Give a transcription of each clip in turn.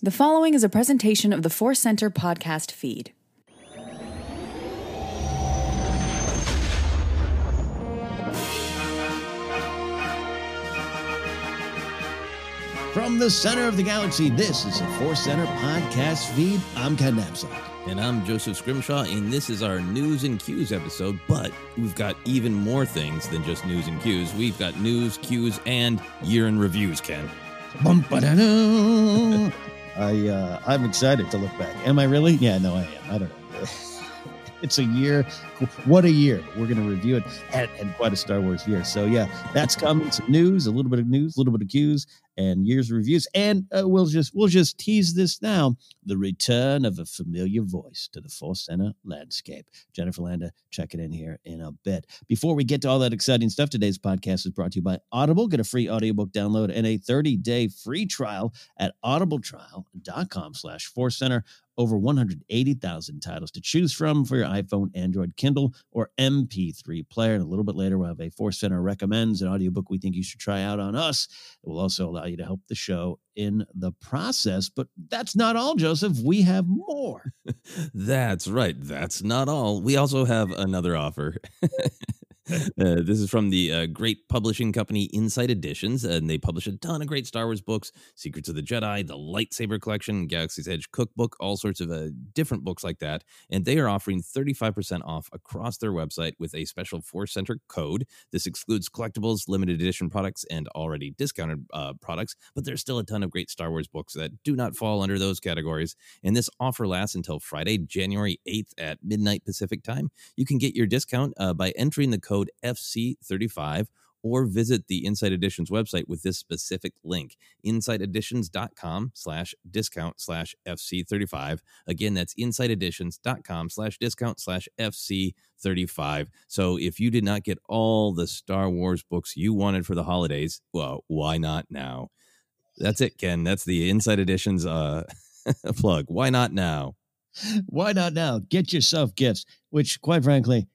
The following is a presentation of the Force Center podcast feed. From the center of the galaxy, this is the Force Center podcast feed. I'm Ken Knapsack. And I'm Joseph Scrimshaw, and this is our news and cues episode. But we've got even more things than just news and cues. We've got news, cues, and year in reviews, Ken. Bum, ba-da-da. I uh, I'm excited to look back. Am I really? Yeah, no, I am. I don't know. It's a year. What a year. We're going to review it and, quite a Star Wars year. So, yeah, that's coming. Some news, a little bit of news, a little bit of cues, and years of reviews. And uh, we'll just we'll just tease this now the return of a familiar voice to the Force Center landscape. Jennifer Landa, check it in here in a bit. Before we get to all that exciting stuff, today's podcast is brought to you by Audible. Get a free audiobook download and a 30-day free trial at audibletrial.com slash Force Center over 180,000 titles to choose from for your iPhone, Android, Kindle, or MP3 player. And a little bit later, we'll have a Force Center recommends an audiobook we think you should try out on us. It will also allow you to help the show in the process. But that's not all, Joseph. We have more. That's right. That's not all. We also have another offer. Uh, this is from the uh, great publishing company Insight Editions, and they publish a ton of great Star Wars books Secrets of the Jedi, the Lightsaber Collection, Galaxy's Edge Cookbook, all sorts of uh, different books like that. And they are offering 35% off across their website with a special Force Center code. This excludes collectibles, limited edition products, and already discounted uh, products, but there's still a ton of great Star Wars books that do not fall under those categories. And this offer lasts until Friday, January 8th at midnight Pacific time. You can get your discount uh, by entering the code FC35 or visit the Insight Editions website with this specific link, insighteditions.com slash discount slash FC35. Again, that's insighteditions.com slash discount slash FC35. So if you did not get all the Star Wars books you wanted for the holidays, well, why not now? That's it, Ken. That's the Insight Editions uh, plug. Why not now? Why not now? Get yourself gifts, which, quite frankly,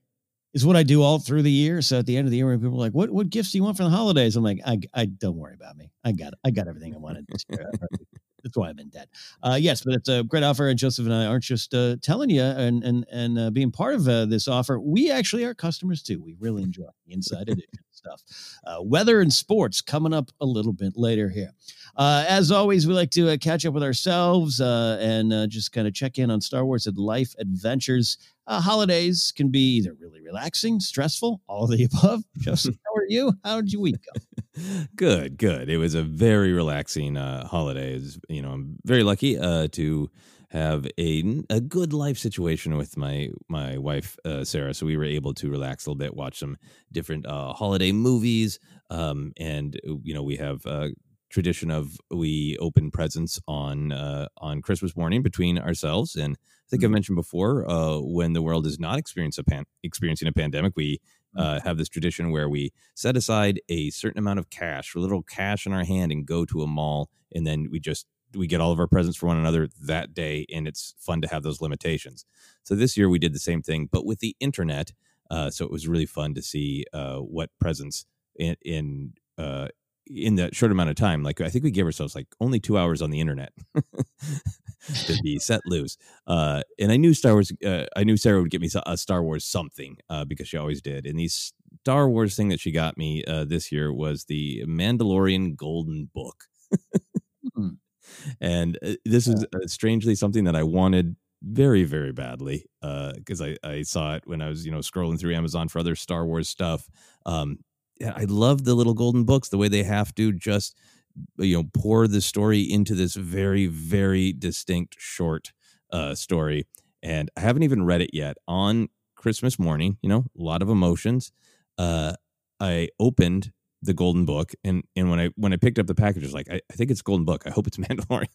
is what I do all through the year. So at the end of the year, when people are like, "What what gifts do you want for the holidays?" I'm like, "I, I don't worry about me. I got I got everything I wanted this year. That's why I'm in debt." Uh, yes, but it's a great offer, and Joseph and I aren't just uh, telling you and and and uh, being part of uh, this offer. We actually are customers too. We really enjoy the Insight Edition stuff. Uh, weather and sports coming up a little bit later here. Uh, as always, we like to uh, catch up with ourselves uh, and uh, just kind of check in on Star Wars and life adventures. Uh, holidays can be either really relaxing, stressful, all of the above. Joseph, how are you? How did your week go? good, good. It was a very relaxing uh, holiday. It's, you know, I'm very lucky uh, to have a a good life situation with my my wife uh, Sarah. So we were able to relax a little bit, watch some different uh, holiday movies, um, and you know we have uh, tradition of we open presents on uh, on Christmas morning between ourselves. And I think mm-hmm. I've mentioned before, uh, when the world is not experiencing a pan- experiencing a pandemic, we uh, have this tradition where we set aside a certain amount of cash, a little cash in our hand, and go to a mall, and then we just we get all of our presents for one another that day, and it's fun to have those limitations. So this year we did the same thing, but with the internet. Uh, so it was really fun to see uh, what presents in, in uh, in that short amount of time like i think we gave ourselves like only two hours on the internet to be set loose uh, and i knew star wars uh, i knew sarah would get me a star wars something uh, because she always did and the star wars thing that she got me uh, this year was the mandalorian golden book hmm. and uh, this is uh, strangely something that i wanted very very badly because I, I saw it when i was you know scrolling through amazon for other star wars stuff um, I love the little golden books, the way they have to just you know pour the story into this very very distinct short uh, story. And I haven't even read it yet. On Christmas morning, you know, a lot of emotions. Uh, I opened the golden book and and when I when I picked up the package, I was like, I, I think it's golden book. I hope it's Mandalorian.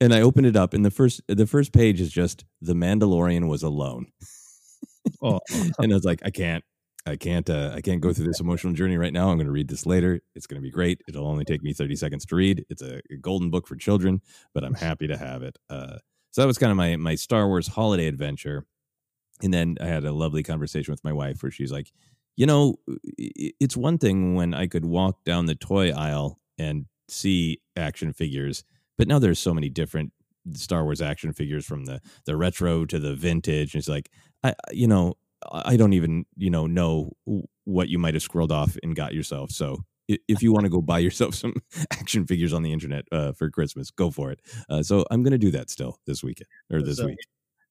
and I opened it up, and the first the first page is just the Mandalorian was alone. oh. and I was like, I can't. I can't uh, I can't go through this emotional journey right now. I'm going to read this later. It's going to be great. It'll only take me 30 seconds to read. It's a, golden book for children, but I'm happy to have it. Uh, so that was kind of my my Star Wars holiday adventure. And then I had a lovely conversation with my wife where she's like, "You know, it's one thing when I could walk down the toy aisle and see action figures, but now there's so many different Star Wars action figures from the the retro to the vintage. And it's like, I you know, I don't even you know know what you might have scrolled off and got yourself. So if you want to go buy yourself some action figures on the internet uh, for Christmas, go for it. Uh, so I'm going to do that still this weekend or this so week.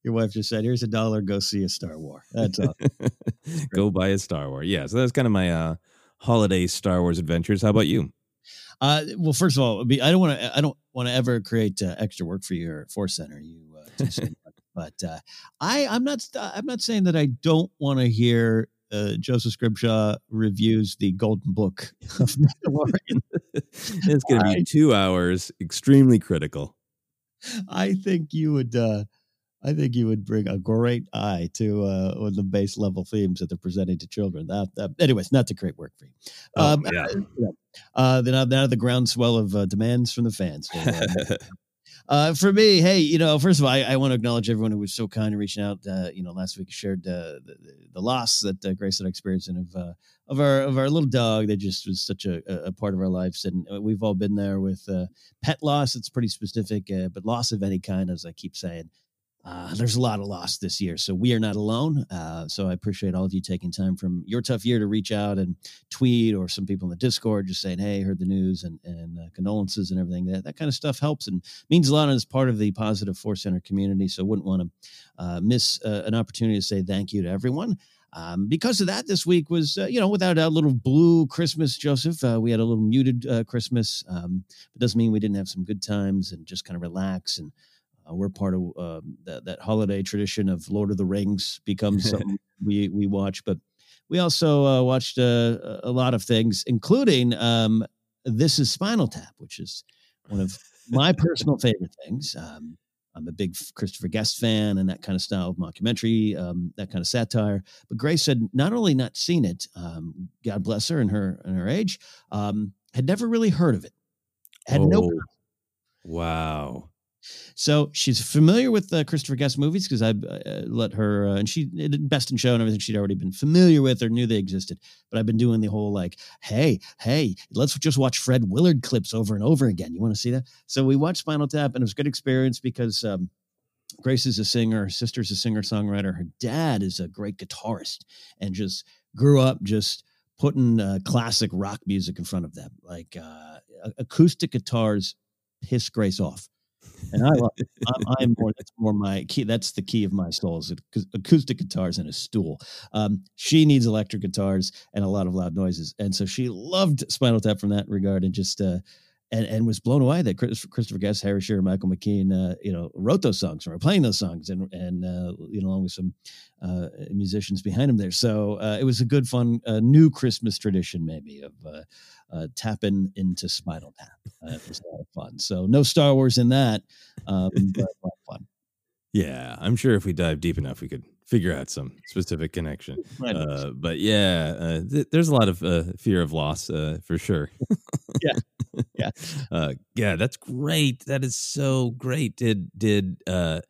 Your wife just said, "Here's a dollar. Go see a Star War." That's all. go buy a Star War. Yeah. So that's kind of my uh, holiday Star Wars adventures. How about you? Uh, well, first of all, I don't want to. I don't want to ever create uh, extra work for your Force Center. You uh, but uh, I, I'm not. I'm not saying that I don't want to hear uh, Joseph Scrimshaw reviews the Golden Book of Mandalorian. it's going to be two hours, extremely critical. I think you would. Uh, I think you would bring a great eye to uh, the base level themes that they're presenting to children. That, that anyways, not a great work for you. Oh, um, yeah. Uh, then now the groundswell of uh, demands from the fans. So, uh, for me, hey, you know, first of all, I, I, want to acknowledge everyone who was so kind in reaching out. Uh, you know, last week shared uh, the, the loss that uh, Grace and I experienced of uh, of our of our little dog that just was such a, a part of our lives, and uh, we've all been there with uh, pet loss. It's pretty specific, but loss of any kind, as I keep saying, uh, there's a lot of loss this year, so we are not alone. Uh, so I appreciate all of you taking time from your tough year to reach out and tweet, or some people in the Discord just saying, "Hey, heard the news," and and uh, condolences and everything. That that kind of stuff helps and means a lot as part of the positive Force Center community. So wouldn't want to uh, miss uh, an opportunity to say thank you to everyone. Um, because of that, this week was, uh, you know, without a little blue Christmas, Joseph. Uh, we had a little muted uh, Christmas. Um, it doesn't mean we didn't have some good times and just kind of relax and uh, we're part of uh, that, that holiday tradition of Lord of the Rings becomes something we we watch, but we also uh, watched uh, a lot of things, including um, This is Spinal Tap, which is one of my personal favorite things. Um, I'm a big Christopher Guest fan and that kind of style of mockumentary, um, that kind of satire. But Grace had not only not seen it, um, God bless her and her and her age, um, had never really heard of it. Had oh, no. Wow. So she's familiar with the Christopher Guest movies because I uh, let her, uh, and she did Best in Show and everything she'd already been familiar with or knew they existed. But I've been doing the whole like, hey, hey, let's just watch Fred Willard clips over and over again. You want to see that? So we watched Spinal Tap, and it was a good experience because um, Grace is a singer, her sister's a singer songwriter, her dad is a great guitarist, and just grew up just putting uh, classic rock music in front of them, like uh, acoustic guitars piss Grace off and I love it. I'm, I'm, more. That's more my key. That's the key of my soul is acoustic guitars and a stool. Um, she needs electric guitars and a lot of loud noises, and so she loved Spinal Tap from that regard, and just uh, and, and was blown away that Christopher Guest, Harry Shearer, Michael McKean, uh, you know, wrote those songs or were playing those songs, and and uh, you know, along with some uh, musicians behind him there. So uh, it was a good, fun, uh, new Christmas tradition, maybe of uh, tapping into Spinal Tap. it was a lot of fun. So no Star Wars in that, um, but a lot of fun. Yeah, I'm sure if we dive deep enough, we could figure out some specific connection. Uh, but yeah, uh, th- there's a lot of uh, fear of loss uh, for sure. yeah, yeah, uh, yeah. That's great. That is so great. Did did uh,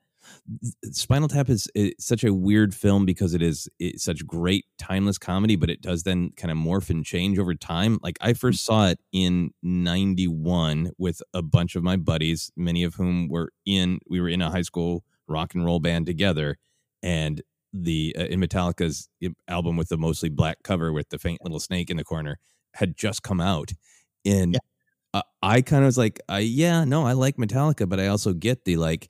Spinal Tap is, such a weird film because it is it's such great timeless comedy, but it does then kind of morph and change over time. Like I first saw it in '91 with a bunch of my buddies, many of whom were in we were in a high school rock and roll band together, and the uh, in Metallica's album with the mostly black cover with the faint little snake in the corner had just come out, and yeah. I kind of was like, uh, yeah, no, I like Metallica, but I also get the like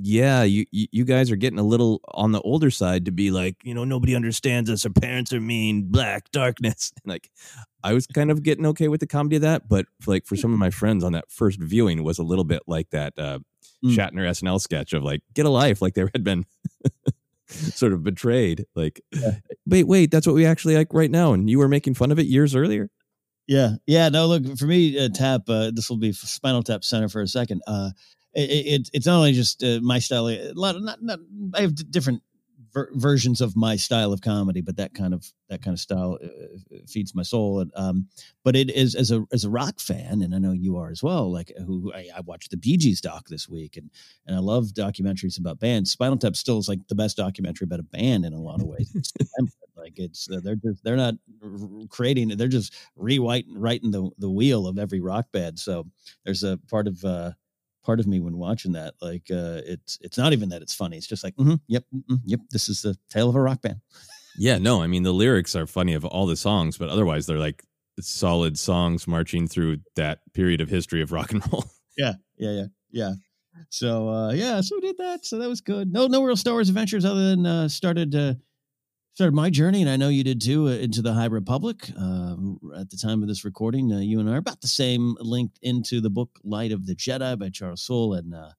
yeah, you you guys are getting a little on the older side to be like, you know, nobody understands us. Our parents are mean, black darkness. like, I was kind of getting okay with the comedy of that, but for, like for some of my friends on that first viewing was a little bit like that uh, mm. Shatner SNL sketch of like, get a life, like there had been sort of betrayed. Like, wait, wait, that's what we actually like right now, and you were making fun of it years earlier. Yeah, yeah. No, look for me, uh, Tap. Uh, this will be Spinal Tap Center for a second. Uh, it, it, it's not only just uh, my style. A lot of not, not I have different ver- versions of my style of comedy, but that kind of that kind of style uh, uh, feeds my soul. And, um, but it is as a as a rock fan, and I know you are as well. Like who I, I watched the Bee Gees doc this week, and and I love documentaries about bands. Spinal Tap still is like the best documentary about a band in a lot of ways. Like it's uh, they're just they're not creating they're just rewriting writing the the wheel of every rock band. So there's a part of uh, part of me when watching that. Like uh, it's it's not even that it's funny. It's just like, mm-hmm, yep, mm-hmm, yep. This is the tale of a rock band. Yeah, no, I mean the lyrics are funny of all the songs, but otherwise they're like solid songs marching through that period of history of rock and roll. Yeah, yeah, yeah, yeah. So uh, yeah, so we did that. So that was good. No, no real Star Wars adventures other than uh, started. Uh, started my journey, and I know you did too, uh, into the High Republic. Uh, at the time of this recording, uh, you and I are about the same linked into the book Light of the Jedi by Charles Soule. And uh,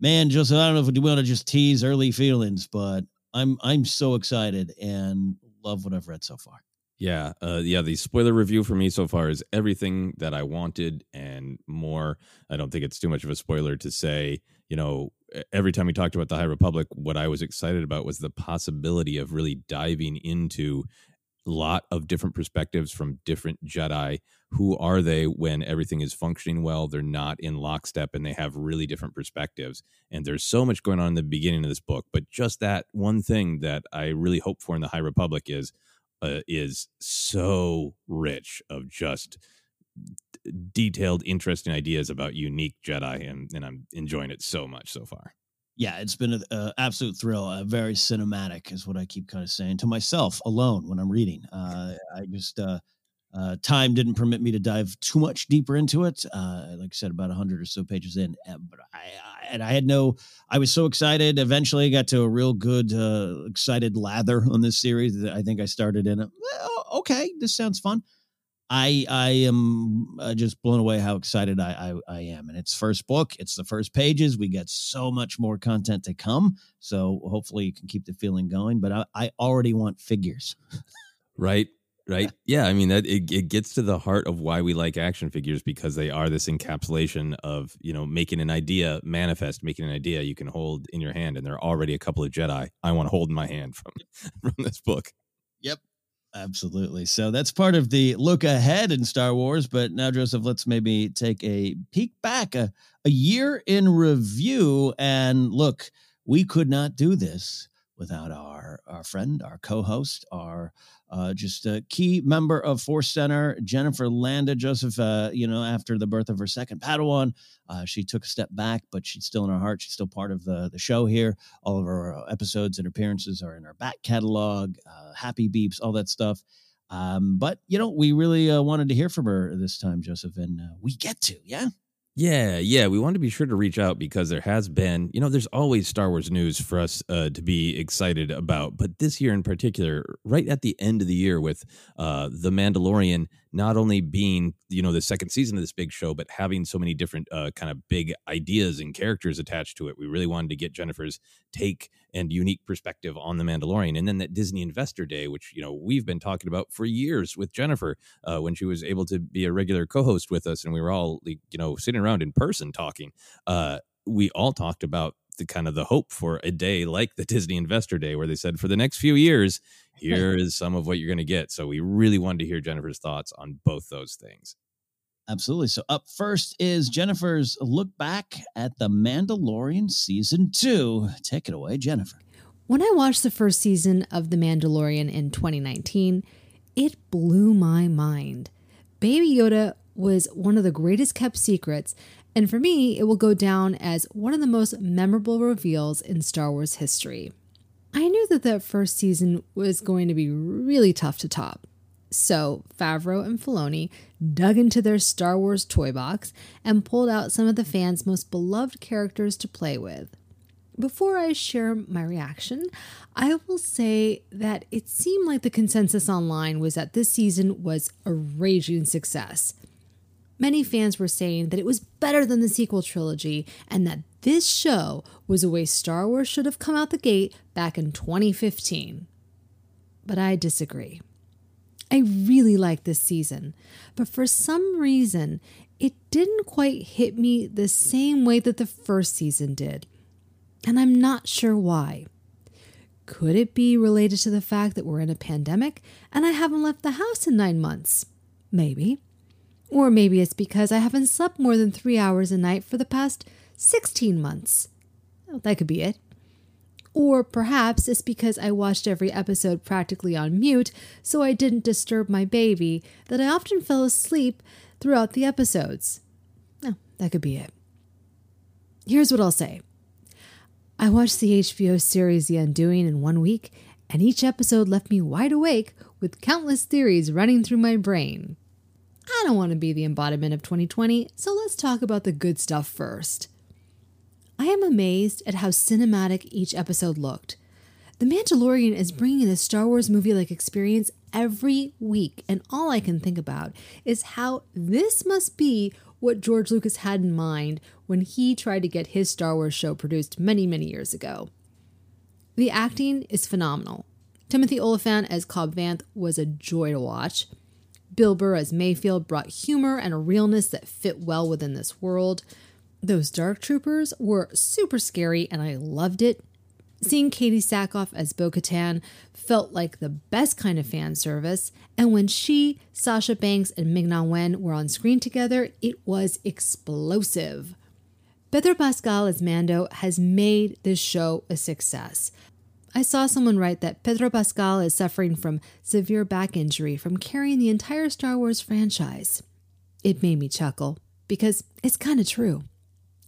man, Joseph, I don't know if we want to just tease early feelings, but I'm I'm so excited and love what I've read so far. Yeah, uh, yeah. The spoiler review for me so far is everything that I wanted and more. I don't think it's too much of a spoiler to say, you know, every time we talked about the High Republic, what I was excited about was the possibility of really diving into a lot of different perspectives from different Jedi. Who are they when everything is functioning well? They're not in lockstep and they have really different perspectives. And there's so much going on in the beginning of this book, but just that one thing that I really hope for in the High Republic is uh, is so rich of just detailed, interesting ideas about unique Jedi, and, and I'm enjoying it so much so far. Yeah, it's been an absolute thrill. Uh, very cinematic, is what I keep kind of saying to myself alone when I'm reading. Uh, I just uh, uh, time didn't permit me to dive too much deeper into it. Uh, like I said, about hundred or so pages in, but I, I, and I had no. I was so excited. Eventually, I got to a real good, uh, excited lather on this series. That I think I started in. A, well, okay, this sounds fun. I I am uh, just blown away how excited I, I, I am, and it's first book. It's the first pages. We get so much more content to come. So hopefully you can keep the feeling going. But I, I already want figures. Right. Right. Yeah. I mean, that it, it gets to the heart of why we like action figures because they are this encapsulation of, you know, making an idea manifest, making an idea you can hold in your hand. And there are already a couple of Jedi I want to hold in my hand from, from this book. Yep. Absolutely. So that's part of the look ahead in Star Wars. But now, Joseph, let's maybe take a peek back, a, a year in review. And look, we could not do this without our, our friend, our co host, our uh, just a key member of Force Center, Jennifer Landa. Joseph, uh, you know, after the birth of her second Padawan, uh, she took a step back, but she's still in our heart. She's still part of the, the show here. All of our uh, episodes and appearances are in our back catalog, uh, happy beeps, all that stuff. Um, but, you know, we really uh, wanted to hear from her this time, Joseph, and we get to, yeah? Yeah, yeah. We want to be sure to reach out because there has been, you know, there's always Star Wars news for us uh, to be excited about. But this year in particular, right at the end of the year with uh, The Mandalorian not only being you know the second season of this big show but having so many different uh, kind of big ideas and characters attached to it. We really wanted to get jennifer's take and unique perspective on the mandalorian. And then that disney investor day which you know we've been talking about for years with jennifer uh, when she was able to be a regular co-host with us and we were all you know sitting around in person talking uh, we all talked about the kind of the hope for a day like the Disney Investor Day, where they said for the next few years, here is some of what you're going to get. So we really wanted to hear Jennifer's thoughts on both those things. Absolutely. So up first is Jennifer's look back at the Mandalorian season two. Take it away, Jennifer. When I watched the first season of The Mandalorian in 2019, it blew my mind. Baby Yoda was one of the greatest kept secrets, and for me, it will go down as one of the most memorable reveals in Star Wars history. I knew that that first season was going to be really tough to top. So, Favreau and Filoni dug into their Star Wars toy box and pulled out some of the fans' most beloved characters to play with. Before I share my reaction, I will say that it seemed like the consensus online was that this season was a raging success. Many fans were saying that it was better than the sequel trilogy and that this show was the way Star Wars should have come out the gate back in 2015. But I disagree. I really liked this season, but for some reason, it didn't quite hit me the same way that the first season did. And I'm not sure why. Could it be related to the fact that we're in a pandemic and I haven't left the house in nine months? Maybe. Or maybe it's because I haven't slept more than three hours a night for the past 16 months. That could be it. Or perhaps it's because I watched every episode practically on mute so I didn't disturb my baby that I often fell asleep throughout the episodes. Oh, that could be it. Here's what I'll say I watched the HBO series The Undoing in one week, and each episode left me wide awake with countless theories running through my brain. I don't want to be the embodiment of 2020, so let's talk about the good stuff first. I am amazed at how cinematic each episode looked. The Mandalorian is bringing a Star Wars movie like experience every week, and all I can think about is how this must be what George Lucas had in mind when he tried to get his Star Wars show produced many, many years ago. The acting is phenomenal. Timothy Olyphant as Cobb Vanth was a joy to watch. Bill Burr as Mayfield brought humor and a realness that fit well within this world. Those Dark Troopers were super scary and I loved it. Seeing Katee Sackhoff as Bo Katan felt like the best kind of fan service, and when she, Sasha Banks, and Ming Na Wen were on screen together, it was explosive. Pedro Pascal as Mando has made this show a success. I saw someone write that Pedro Pascal is suffering from severe back injury from carrying the entire Star Wars franchise. It made me chuckle because it's kind of true.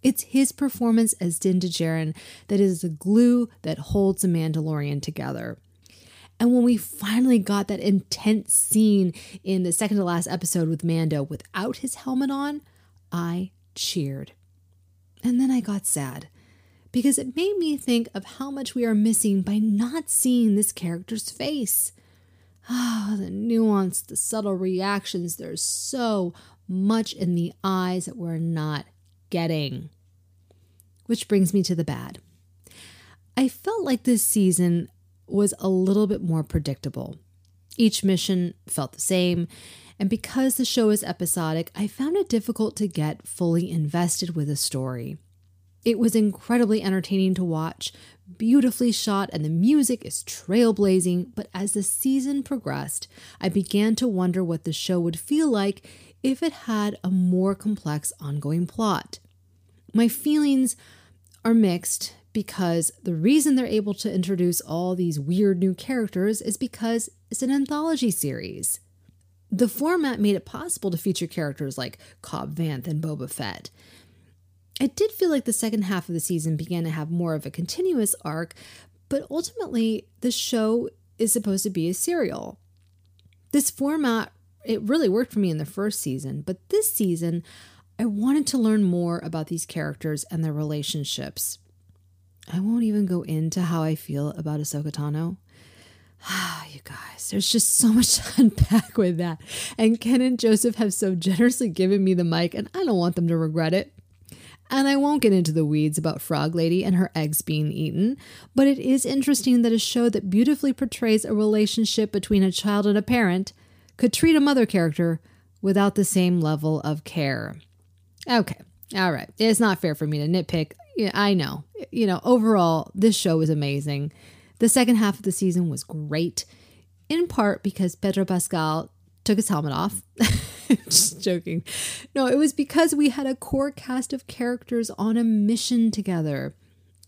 It's his performance as Din Djarin that is the glue that holds the Mandalorian together. And when we finally got that intense scene in the second to last episode with Mando without his helmet on, I cheered. And then I got sad because it made me think of how much we are missing by not seeing this character's face. Ah, the nuance, the subtle reactions, there's so much in the eyes that we're not getting. Which brings me to the bad. I felt like this season was a little bit more predictable. Each mission felt the same, and because the show is episodic, I found it difficult to get fully invested with a story. It was incredibly entertaining to watch, beautifully shot, and the music is trailblazing. But as the season progressed, I began to wonder what the show would feel like if it had a more complex ongoing plot. My feelings are mixed because the reason they're able to introduce all these weird new characters is because it's an anthology series. The format made it possible to feature characters like Cobb Vanth and Boba Fett. I did feel like the second half of the season began to have more of a continuous arc, but ultimately, the show is supposed to be a serial. This format, it really worked for me in the first season, but this season, I wanted to learn more about these characters and their relationships. I won't even go into how I feel about Ahsoka Tano. Ah, you guys, there's just so much to unpack with that. And Ken and Joseph have so generously given me the mic, and I don't want them to regret it. And I won't get into the weeds about Frog Lady and her eggs being eaten, but it is interesting that a show that beautifully portrays a relationship between a child and a parent could treat a mother character without the same level of care. Okay, all right. It's not fair for me to nitpick. I know. You know, overall, this show was amazing. The second half of the season was great, in part because Pedro Pascal took his helmet off. Just joking. No, it was because we had a core cast of characters on a mission together.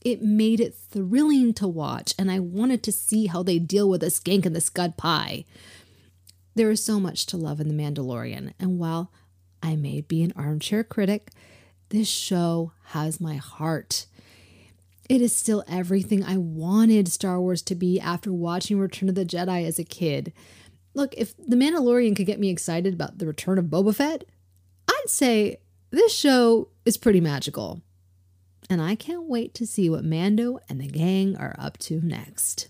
It made it thrilling to watch, and I wanted to see how they deal with the skink and the scud pie. There is so much to love in The Mandalorian, and while I may be an armchair critic, this show has my heart. It is still everything I wanted Star Wars to be after watching Return of the Jedi as a kid. Look, if The Mandalorian could get me excited about the return of Boba Fett, I'd say this show is pretty magical. And I can't wait to see what Mando and the gang are up to next.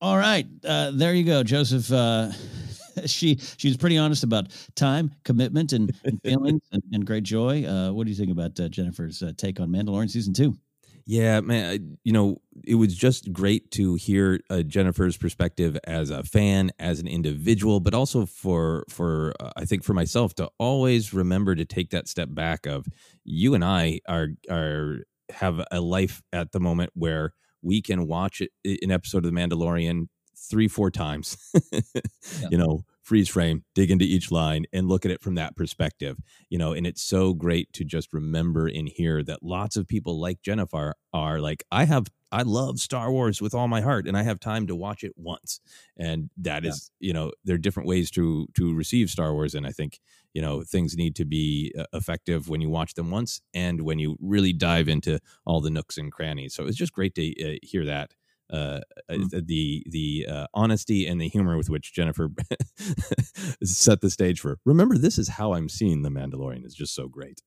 All right, uh, there you go, Joseph. Uh, she she was pretty honest about time, commitment, and, and feelings, and, and, great joy. Uh, what do you think about uh, Jennifer's uh, take on Mandalorian season two? Yeah, man, you know, it was just great to hear uh, Jennifer's perspective as a fan, as an individual, but also for for uh, I think for myself to always remember to take that step back of you and I are are have a life at the moment where we can watch an episode of The Mandalorian three four times yeah. you know freeze frame, dig into each line and look at it from that perspective. You know, and it's so great to just remember in here that lots of people like Jennifer are like, I have I love Star Wars with all my heart and I have time to watch it once. And that yeah. is, you know, there are different ways to to receive Star Wars and I think, you know, things need to be uh, effective when you watch them once and when you really dive into all the nooks and crannies. So it's just great to uh, hear that uh, mm-hmm. the the uh, honesty and the humor with which Jennifer set the stage for. Remember, this is how I'm seeing the Mandalorian is just so great.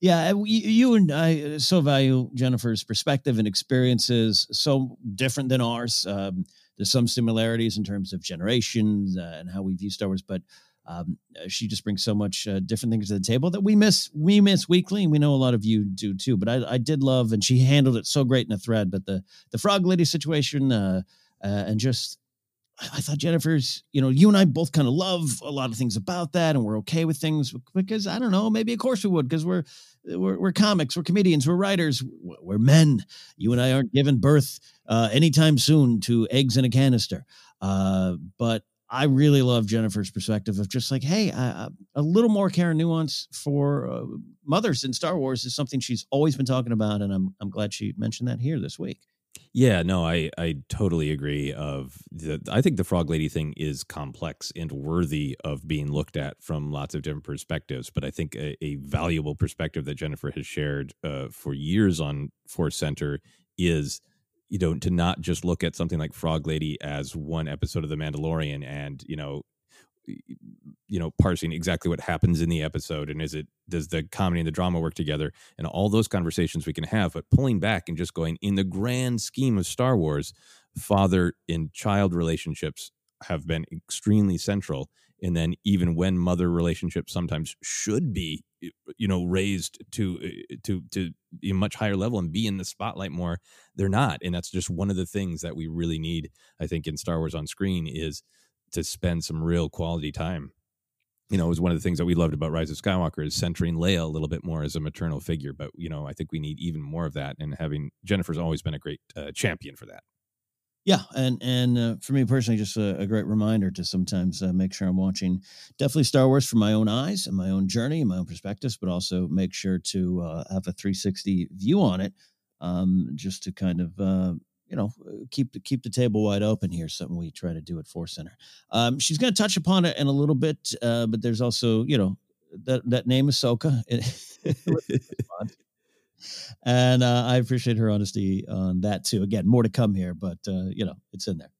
Yeah, you and I uh, so value Jennifer's perspective and experiences, so different than ours. Um, there's some similarities in terms of generations uh, and how we view Star Wars, but um, uh, she just brings so much uh, different things to the table that we miss we miss weekly and we know a lot of you do too but i, I did love and she handled it so great in a thread but the the frog lady situation uh, uh, and just I thought Jennifer's, you know, you and I both kind of love a lot of things about that, and we're okay with things because I don't know, maybe of course we would because we're, we're we're comics, we're comedians, we're writers, we're men. You and I aren't giving birth uh, anytime soon to eggs in a canister, uh, but I really love Jennifer's perspective of just like, hey, a little more care and nuance for uh, mothers in Star Wars is something she's always been talking about, and I'm I'm glad she mentioned that here this week. Yeah, no, I I totally agree. Of the, I think the Frog Lady thing is complex and worthy of being looked at from lots of different perspectives. But I think a, a valuable perspective that Jennifer has shared uh, for years on Force Center is you know to not just look at something like frog lady as one episode of the mandalorian and you know you know parsing exactly what happens in the episode and is it does the comedy and the drama work together and all those conversations we can have but pulling back and just going in the grand scheme of star wars father and child relationships have been extremely central and then even when mother relationships sometimes should be you know raised to uh, to to a much higher level and be in the spotlight more they're not and that's just one of the things that we really need i think in star wars on screen is to spend some real quality time. You know, it was one of the things that we loved about Rise of Skywalker is centering Leia a little bit more as a maternal figure. But you know, I think we need even more of that, and having Jennifer's always been a great uh, champion for that. Yeah, and and uh, for me personally, just a, a great reminder to sometimes uh, make sure I'm watching definitely Star Wars from my own eyes and my own journey and my own perspectives, but also make sure to uh, have a 360 view on it, um, just to kind of uh, you know keep the keep the table wide open here. Something we try to do at Force Center. Um, she's going to touch upon it in a little bit, uh, but there's also you know that that name Ahsoka. and uh, I appreciate her honesty on that too. Again, more to come here, but uh, you know, it's in there.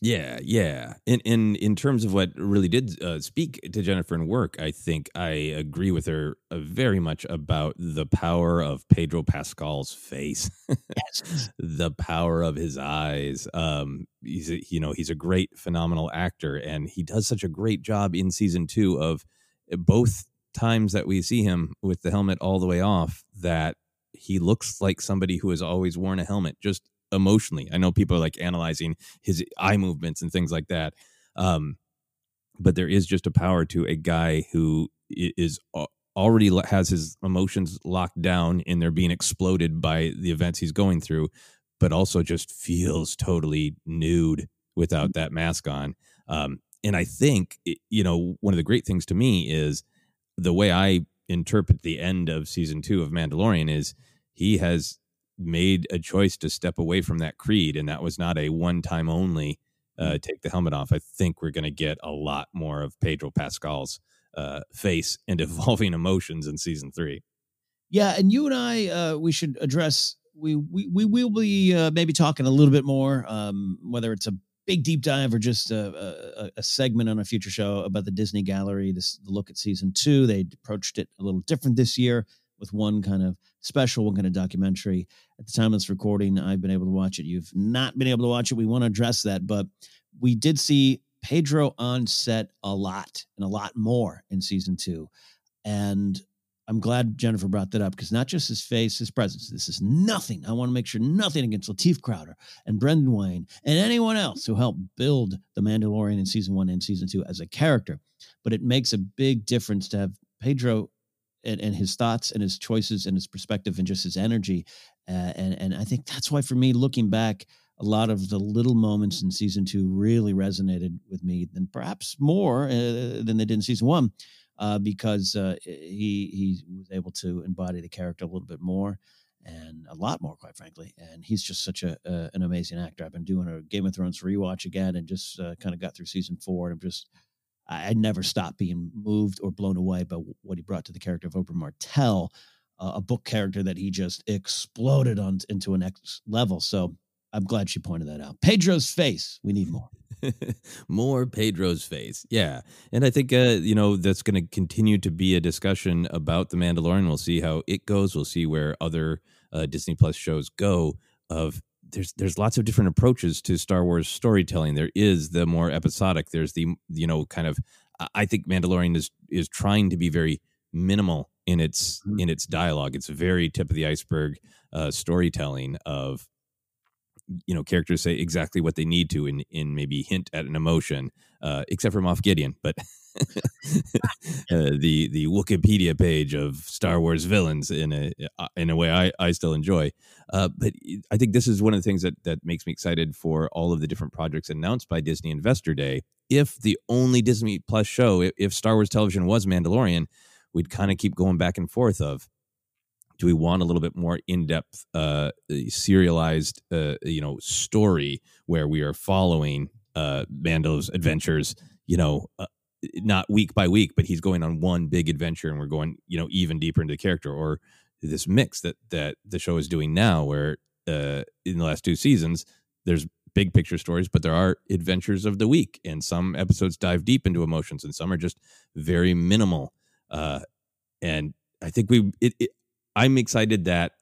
Yeah, yeah. In in in terms of what really did uh, speak to Jennifer and work, I think I agree with her uh, very much about the power of Pedro Pascal's face, yes. the power of his eyes. Um, he's a, you know he's a great, phenomenal actor, and he does such a great job in season two of uh, both times that we see him with the helmet all the way off. That he looks like somebody who has always worn a helmet, just emotionally. I know people are like analyzing his eye movements and things like that. Um, but there is just a power to a guy who is already has his emotions locked down and they're being exploded by the events he's going through, but also just feels totally nude without that mask on. Um, and I think, you know, one of the great things to me is the way I interpret the end of season two of Mandalorian is he has made a choice to step away from that creed, and that was not a one time only uh, mm. take the helmet off. I think we're going to get a lot more of Pedro Pascal's uh, face and evolving emotions in season three. Yeah, and you and I, uh, we should address. We we we will be uh, maybe talking a little bit more, um, whether it's a big deep dive or just a, a, a, segment on a future show about the Disney Gallery. This look at season two. They approached it a little different this year with one kind of special, one kind of documentary. At the time of this recording, I've been able to watch it. You've not been able to watch it. We want to address that, but we did see Pedro on set a lot and a lot more in season two. And I'm glad Jennifer brought that up because not just his face, his presence. This is nothing. I want to make sure nothing against Lateef Crowder and Brendan Wayne and anyone else who helped build the Mandalorian in season one and season two as a character. But it makes a big difference to have Pedro and, and his thoughts and his choices and his perspective and just his energy. Uh, and and I think that's why for me, looking back, a lot of the little moments in season two really resonated with me than perhaps more uh, than they did in season one, uh, because uh, he he was able to embody the character a little bit more and a lot more, quite frankly. And he's just such a an amazing actor. I've been doing a Game of Thrones rewatch again, and just uh, kind of got through season four, and I'm just I, never stopped being moved or blown away by what he brought to the character of Oberyn Martell, uh, a book character that he just exploded on into a next level. So I'm glad she pointed that out. Pedro's face. We need more. more Pedro's face. Yeah. And I think, uh, you know, that's going to continue to be a discussion about The Mandalorian. We'll see how it goes. We'll see where other uh, Disney Plus shows go of there's there's lots of different approaches to Star Wars storytelling. There is the more episodic. There's the you know kind of I think Mandalorian is is trying to be very minimal in its mm-hmm. in its dialogue. It's very tip of the iceberg uh, storytelling of you know characters say exactly what they need to in in maybe hint at an emotion uh, except for Moff Gideon but uh, the the Wikipedia page of Star Wars villains in a uh, in a way I, I still enjoy. Uh, but I think this is one of the things that that makes me excited for all of the different projects announced by Disney Investor Day. If the only Disney Plus show if, if Star Wars television was Mandalorian we'd kind of keep going back and forth of do we want a little bit more in-depth uh, serialized uh, you know story where we are following uh, Mando's adventures you know uh, not week by week but he's going on one big adventure and we're going you know even deeper into the character or this mix that that the show is doing now where uh, in the last two seasons there's big picture stories but there are adventures of the week and some episodes dive deep into emotions and some are just very minimal uh, and I think we it, it I'm excited that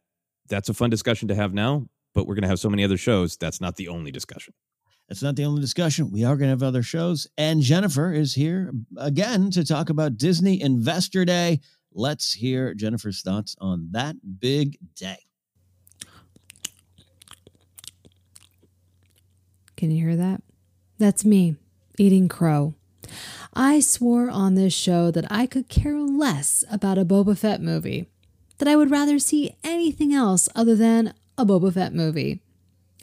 that's a fun discussion to have now, but we're going to have so many other shows. That's not the only discussion. That's not the only discussion. We are going to have other shows. And Jennifer is here again to talk about Disney Investor Day. Let's hear Jennifer's thoughts on that big day. Can you hear that? That's me eating crow. I swore on this show that I could care less about a Boba Fett movie, that I would rather see anything else other than a Boba Fett movie.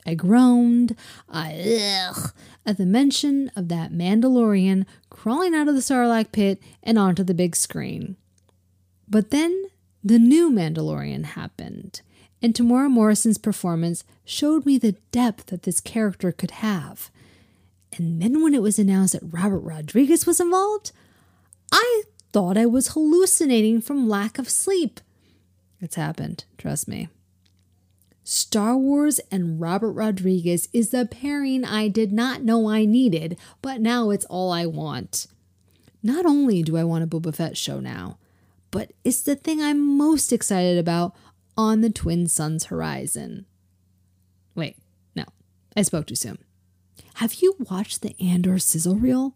I groaned, I ugh, at the mention of that Mandalorian crawling out of the Sarlacc pit and onto the big screen. But then the new Mandalorian happened, and Temuera Morrison's performance showed me the depth that this character could have. And then when it was announced that Robert Rodriguez was involved, I thought I was hallucinating from lack of sleep. It's happened, trust me. Star Wars and Robert Rodriguez is the pairing I did not know I needed, but now it's all I want. Not only do I want a Boba Fett show now, but it's the thing I'm most excited about on the Twin Suns horizon. Wait, no, I spoke too soon. Have you watched the Andor sizzle reel?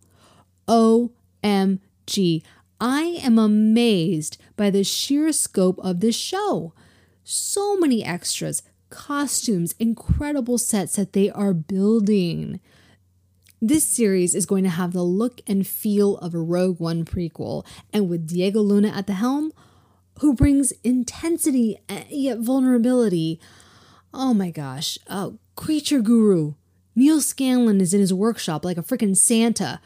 OMG. I am amazed by the sheer scope of this show. So many extras, costumes, incredible sets that they are building. This series is going to have the look and feel of a Rogue One prequel, and with Diego Luna at the helm, who brings intensity eh, yet vulnerability. Oh my gosh, oh, creature guru. Neal Scanlan is in his workshop like a freaking Santa,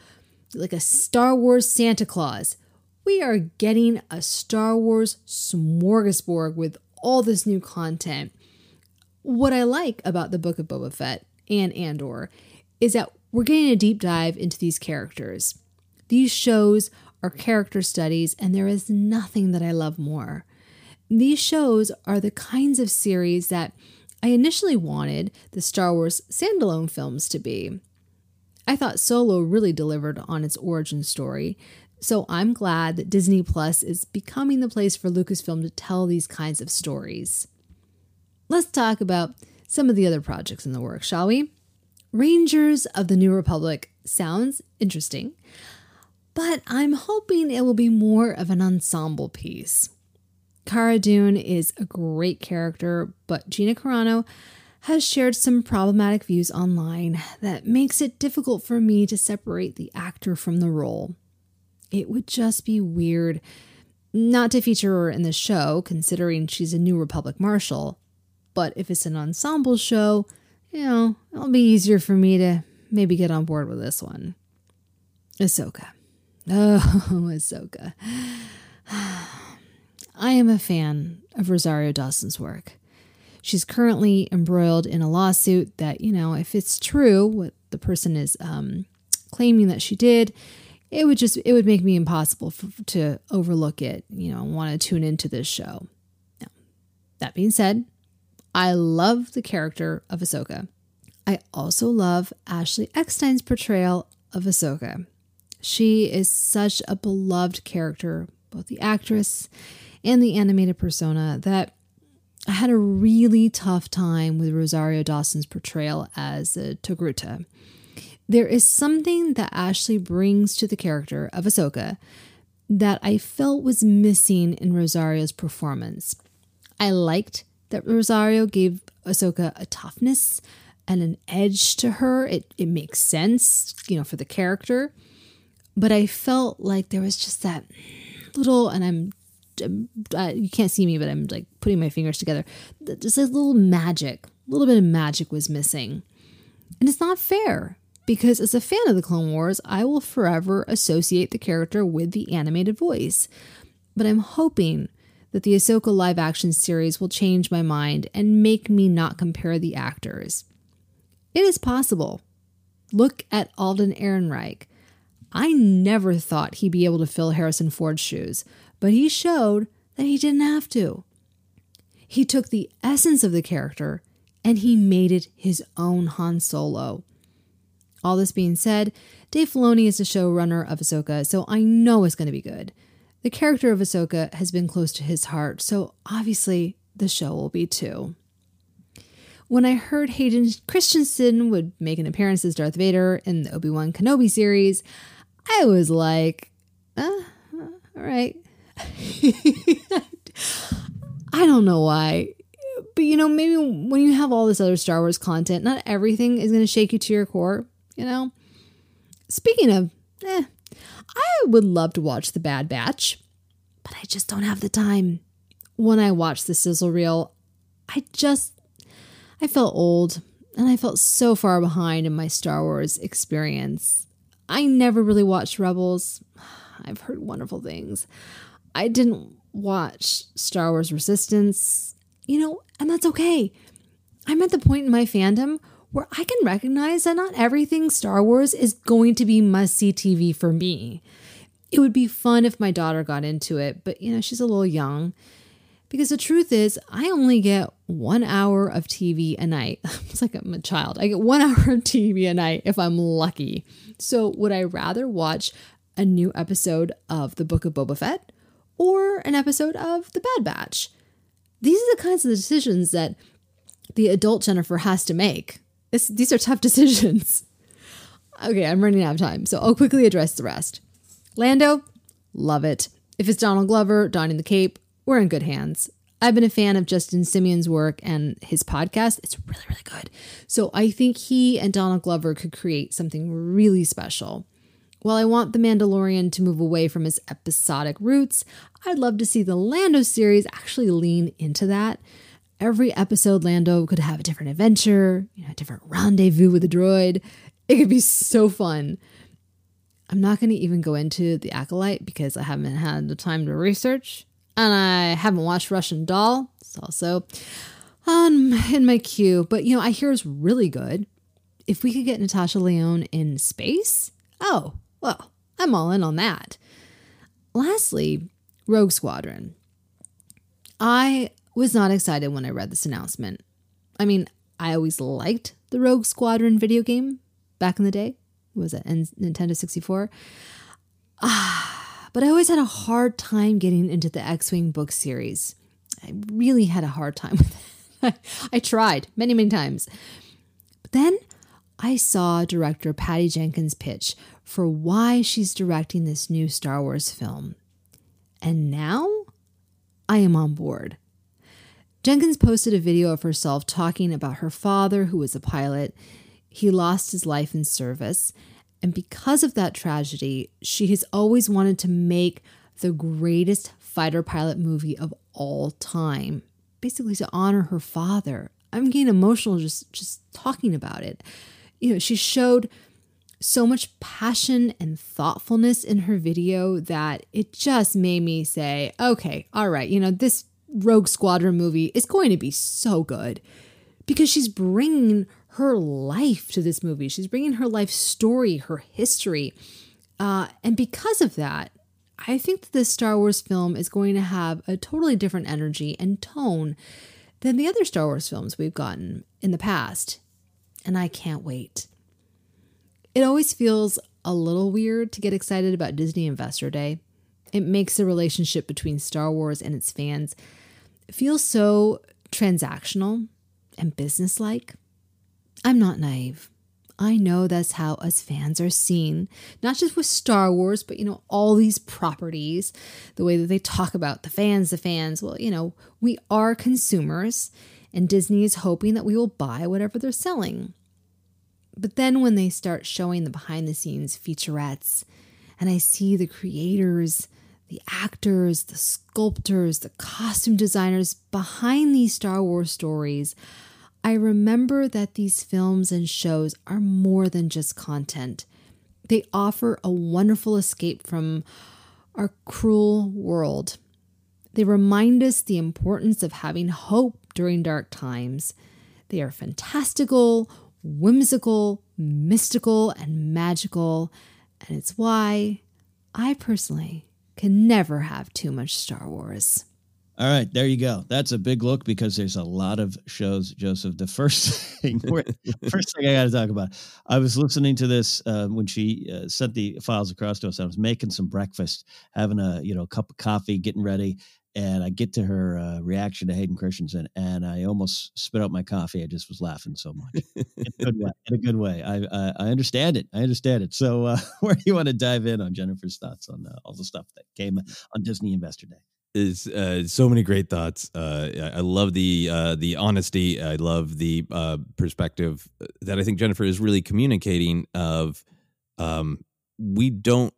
like a Star Wars Santa Claus. We are getting a Star Wars smorgasbord with all this new content. What I like about the Book of Boba Fett and Andor is that we're getting a deep dive into these characters. These shows are character studies, and there is nothing that I love more. These shows are the kinds of series that I initially wanted the Star Wars standalone films to be. I thought Solo really delivered on its origin story, so I'm glad that Disney Plus is becoming the place for Lucasfilm to tell these kinds of stories. Let's talk about some of the other projects in the works, shall we? Rangers of the New Republic sounds interesting, but I'm hoping it will be more of an ensemble piece. Cara Dune is a great character, but Gina Carano has shared some problematic views online that makes it difficult for me to separate the actor from the role. It would just be weird not to feature her in the show, considering she's a New Republic Marshal. But if it's an ensemble show, you know, it'll be easier for me to maybe get on board with this one. Ahsoka. Oh, Ahsoka. I am a fan of Rosario Dawson's work. She's currently embroiled in a lawsuit that, you know, if it's true, what the person is um, claiming that she did, it would just it would make me impossible for, to overlook it, you know, want to tune into this show. Now, that being said, I love the character of Ahsoka. I also love Ashley Eckstein's portrayal of Ahsoka. She is such a beloved character, both the actress and the animated persona, that I had a really tough time with Rosario Dawson's portrayal as uh, Togruta. There is something that Ashley brings to the character of Ahsoka that I felt was missing in Rosario's performance. I liked that Rosario gave Ahsoka a toughness and an edge to her. It it makes sense, you know, for the character. But I felt like there was just that little, and I'm uh, you can't see me, but I'm like putting my fingers together. Just a little magic, a little bit of magic was missing. And it's not fair because as a fan of the Clone Wars, I will forever associate the character with the animated voice. But I'm hoping that the Ahsoka live action series will change my mind and make me not compare the actors. It is possible. Look at Alden Ehrenreich. I never thought he'd be able to fill Harrison Ford's shoes, but he showed that he didn't have to. He took the essence of the character and he made it his own Han Solo. All this being said, Dave Filoni is the showrunner of Ahsoka, so I know it's going to be good. The character of Ahsoka has been close to his heart, so obviously the show will be too. When I heard Hayden Christensen would make an appearance as Darth Vader in the Obi Wan Kenobi series, I was like, uh, all right. I don't know why. But you know, maybe when you have all this other Star Wars content, not everything is going to shake you to your core, you know? Speaking of, eh, I would love to watch The Bad Batch, but I just don't have the time. When I watched the sizzle reel, I just I felt old and I felt so far behind in my Star Wars experience. I never really watched Rebels. I've heard wonderful things. I didn't watch Star Wars Resistance, you know, and that's okay. I'm at the point in my fandom where I can recognize that not everything Star Wars is going to be must see TV for me. It would be fun if my daughter got into it, but you know, she's a little young. Because the truth is, I only get one hour of TV a night. It's like I'm a child. I get one hour of TV a night if I'm lucky. So, would I rather watch a new episode of The Book of Boba Fett or an episode of The Bad Batch? These are the kinds of decisions that the adult Jennifer has to make. It's, these are tough decisions. Okay, I'm running out of time, so I'll quickly address the rest. Lando, love it. If it's Donald Glover donning the cape, we're in good hands. I've been a fan of Justin Simien's work and his podcast. It's really, really good. So I think he and Donald Glover could create something really special. While I want The Mandalorian to move away from his episodic roots, I'd love to see the Lando series actually lean into that. Every episode, Lando could have a different adventure, you know, a different rendezvous with a droid. It could be so fun. I'm not going to even go into The Acolyte because I haven't had the time to research, and I haven't watched Russian Doll. It's also on in my queue, but you know, I hear it's really good. If we could get Natasha Lyonne in space, oh, well, I'm all in on that. Lastly, Rogue Squadron. I was not excited when I read this announcement. I mean, I always liked the Rogue Squadron video game back in the day. What was it Nintendo 64? Ah, but I always had a hard time getting into the X-wing book series. I really had a hard time with it. I tried many, many times. But then I saw director Patty Jenkins' pitch for why she's directing this new Star Wars film. And now I am on board. Jenkins posted a video of herself talking about her father, who was a pilot. He lost his life in service. And because of that tragedy, she has always wanted to make the greatest fighter pilot movie of all time, basically to honor her father. I'm getting emotional just, just talking about it. You know, she showed so much passion and thoughtfulness in her video that it just made me say, okay, all right, you know, this Rogue Squadron movie is going to be so good because she's bringing her life to this movie. She's bringing her life story, her history. Uh, and because of that, I think that this Star Wars film is going to have a totally different energy and tone than the other Star Wars films we've gotten in the past. And I can't wait. It always feels a little weird to get excited about Disney Investor Day. It makes the relationship between Star Wars and its fans feel so transactional and businesslike. I'm not naive. I know that's how us fans are seen, not just with Star Wars, but you know, all these properties, the way that they talk about the fans, the fans. Well, you know, we are consumers, and Disney is hoping that we will buy whatever they're selling. But then when they start showing the behind the scenes featurettes, and I see the creators the actors, the sculptors, the costume designers behind these Star Wars stories, I remember that these films and shows are more than just content. They offer a wonderful escape from our cruel world. They remind us the importance of having hope during dark times. They are fantastical, whimsical, mystical, and magical, and it's why I personally can never have too much Star Wars. All right, there you go. That's a big look because there's a lot of shows, Joseph. The first thing, first thing I got to talk about, I was listening to this uh, when she uh, sent the files across to us. I was making some breakfast, having a you know cup of coffee, getting ready, and I get to her uh, reaction to Hayden Christensen, and I almost spit out my coffee. I just was laughing so much in a good way. In a good way. I I, I understand it. I understand it. So, uh, where do you want to dive in on Jennifer's thoughts on uh, all the stuff that came on Disney Investor Day? is uh, so many great thoughts. Uh, I love the uh, the honesty. I love the uh, perspective that I think Jennifer is really communicating of um, we don't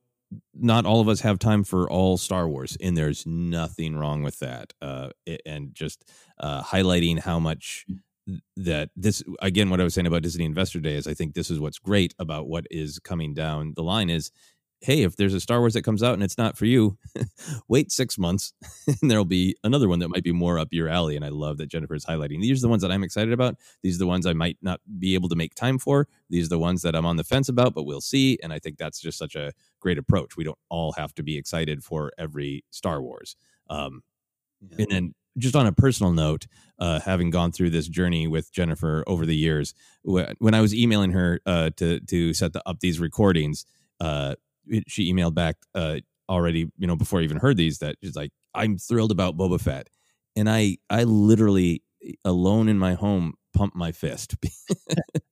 not all of us have time for all Star Wars, and there's nothing wrong with that. Uh, and just uh, highlighting how much that this again, what I was saying about Disney Investor Day is, I think this is what's great about what is coming down the line is hey, if there's a Star Wars that comes out and it's not for you, wait six months and there'll be another one that might be more up your alley. And I love that Jennifer is highlighting. These are the ones that I'm excited about. These are the ones I might not be able to make time for. These are the ones that I'm on the fence about, but we'll see. And I think that's just such a great approach. We don't all have to be excited for every Star Wars. Um, yeah. And then just on a personal note, uh, having gone through this journey with Jennifer over the years, when I was emailing her uh, to to set the, up these recordings, uh, she emailed back uh, already, you know, before I even heard these that she's like, I'm thrilled about Boba Fett. And I, I literally alone in my home pumped my fist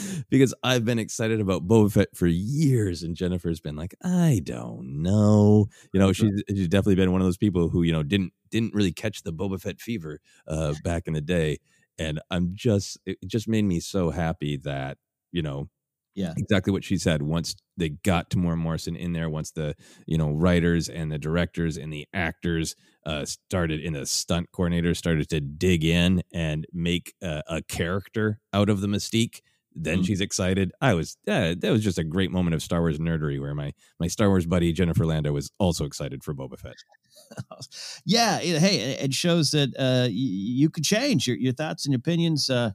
because I've been excited about Boba Fett for years. And Jennifer's been like, I don't know. You know, she's, she's definitely been one of those people who, you know, didn't, didn't really catch the Boba Fett fever uh, back in the day. And I'm just, it just made me so happy that, you know, yeah exactly what she said once they got Temuera Morrison in there once the you know writers and the directors and the actors uh started in the stunt coordinator started to dig in and make a, a character out of the mystique then mm-hmm. she's excited. I was uh, that was just a great moment of star wars nerdery where my my star wars buddy jennifer landa was also excited for boba fett. Yeah hey it shows that uh you, you could change. Your, your thoughts and opinions uh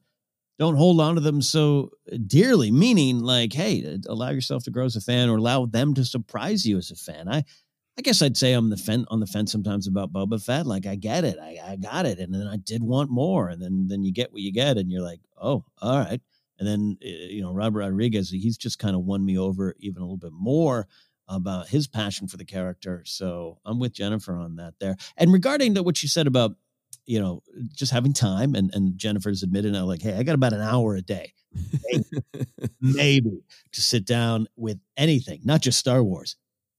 don't hold on to them so dearly. Meaning like hey allow yourself to grow as a fan or allow them to surprise you as a fan. I i guess i'd say i'm the fence on the fence sometimes about boba fett. Like i get it. I, I got it. And then i did want more. And then then you get what you get and you're like oh all right and then eh, you know robert rodriguez he's just kind of won me over even a little bit more about his passion for the character so i'm with jennifer on that there and regarding the, what you said about you know, just having time. And, and Jennifer's admitted now, like, hey, I got about an hour a day, maybe, maybe to sit down with anything, not just Star Wars,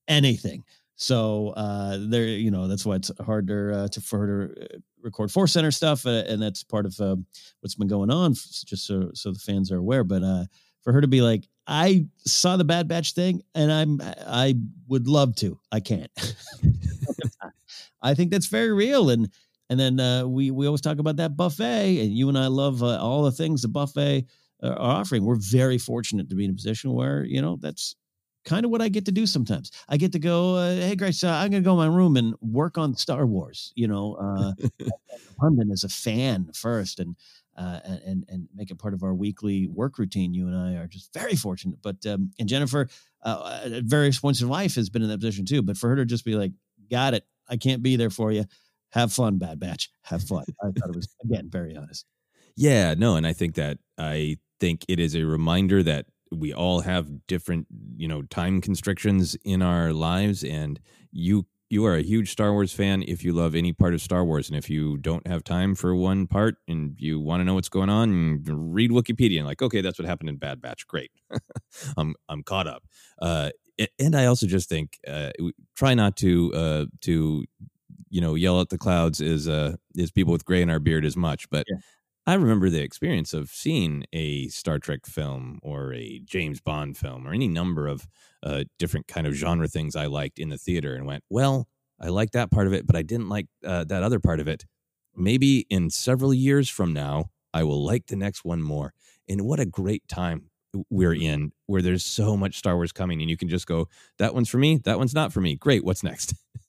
anything. So uh, there, you know, that's why it's harder uh, to for her to uh, record Force Center stuff, uh, and that's part of uh, what's been going on, just so so the fans are aware. But uh, for her to be like, I saw the Bad Batch thing, and I'm I would love to, I can't. I think that's very real, and and then uh, we we always talk about that buffet, and you and I love uh, all the things the buffet uh, are offering. We're very fortunate to be in a position where you know that's kind of what I get to do sometimes. I get to go, uh, hey Grace, uh, I'm gonna go in my room and work on Star Wars. You know, uh, London as a fan first, and. Uh, and and make it part of our weekly work routine. You and I are just very fortunate. But um, and Jennifer, uh, at various points in life, has been in that position too. But for her to just be like, "Got it, I can't be there for you," have fun, Bad Batch. Have fun. I thought it was again very honest. Yeah, no, and I think that I think it is a reminder that we all have different, you know, time constrictions in our lives, and you you are a huge Star Wars fan if you love any part of Star Wars, and if you don't have time for one part and you want to know what's going on, read Wikipedia and like, okay, that's what happened in Bad Batch. Great, I'm I'm caught up. Uh, and I also just think uh, try not to uh, to you know yell at the clouds is uh is people with gray in our beard as much but yeah. I remember the experience of seeing a star trek film or a james bond film or any number of uh different kind of genre things i liked in the theater and went well i like that part of it but i didn't like uh, that other part of it. Maybe in several years from now i will like the next one more. And what a great time we're in where there's so much star wars coming and you can just go that one's for me that one's not for me. Great what's next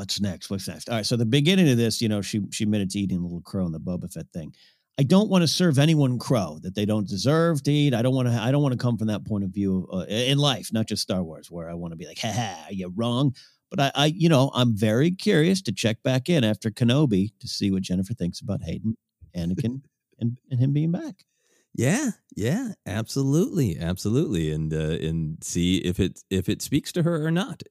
what's next? What's next? All right. So the beginning of this, you know, she she admitted to eating a little crow in the Boba Fett thing. I don't want to serve anyone crow that they don't deserve to eat. I don't want to. I don't want to come from that point of view uh, in life, not just Star Wars, where I want to be like, "Ha ha, you're wrong." But I, I, you know, I'm very curious to check back in after Kenobi to see what Jennifer thinks about Hayden, Anakin, and and him being back. Yeah, yeah, absolutely, absolutely, and uh, and see if it if it speaks to her or not.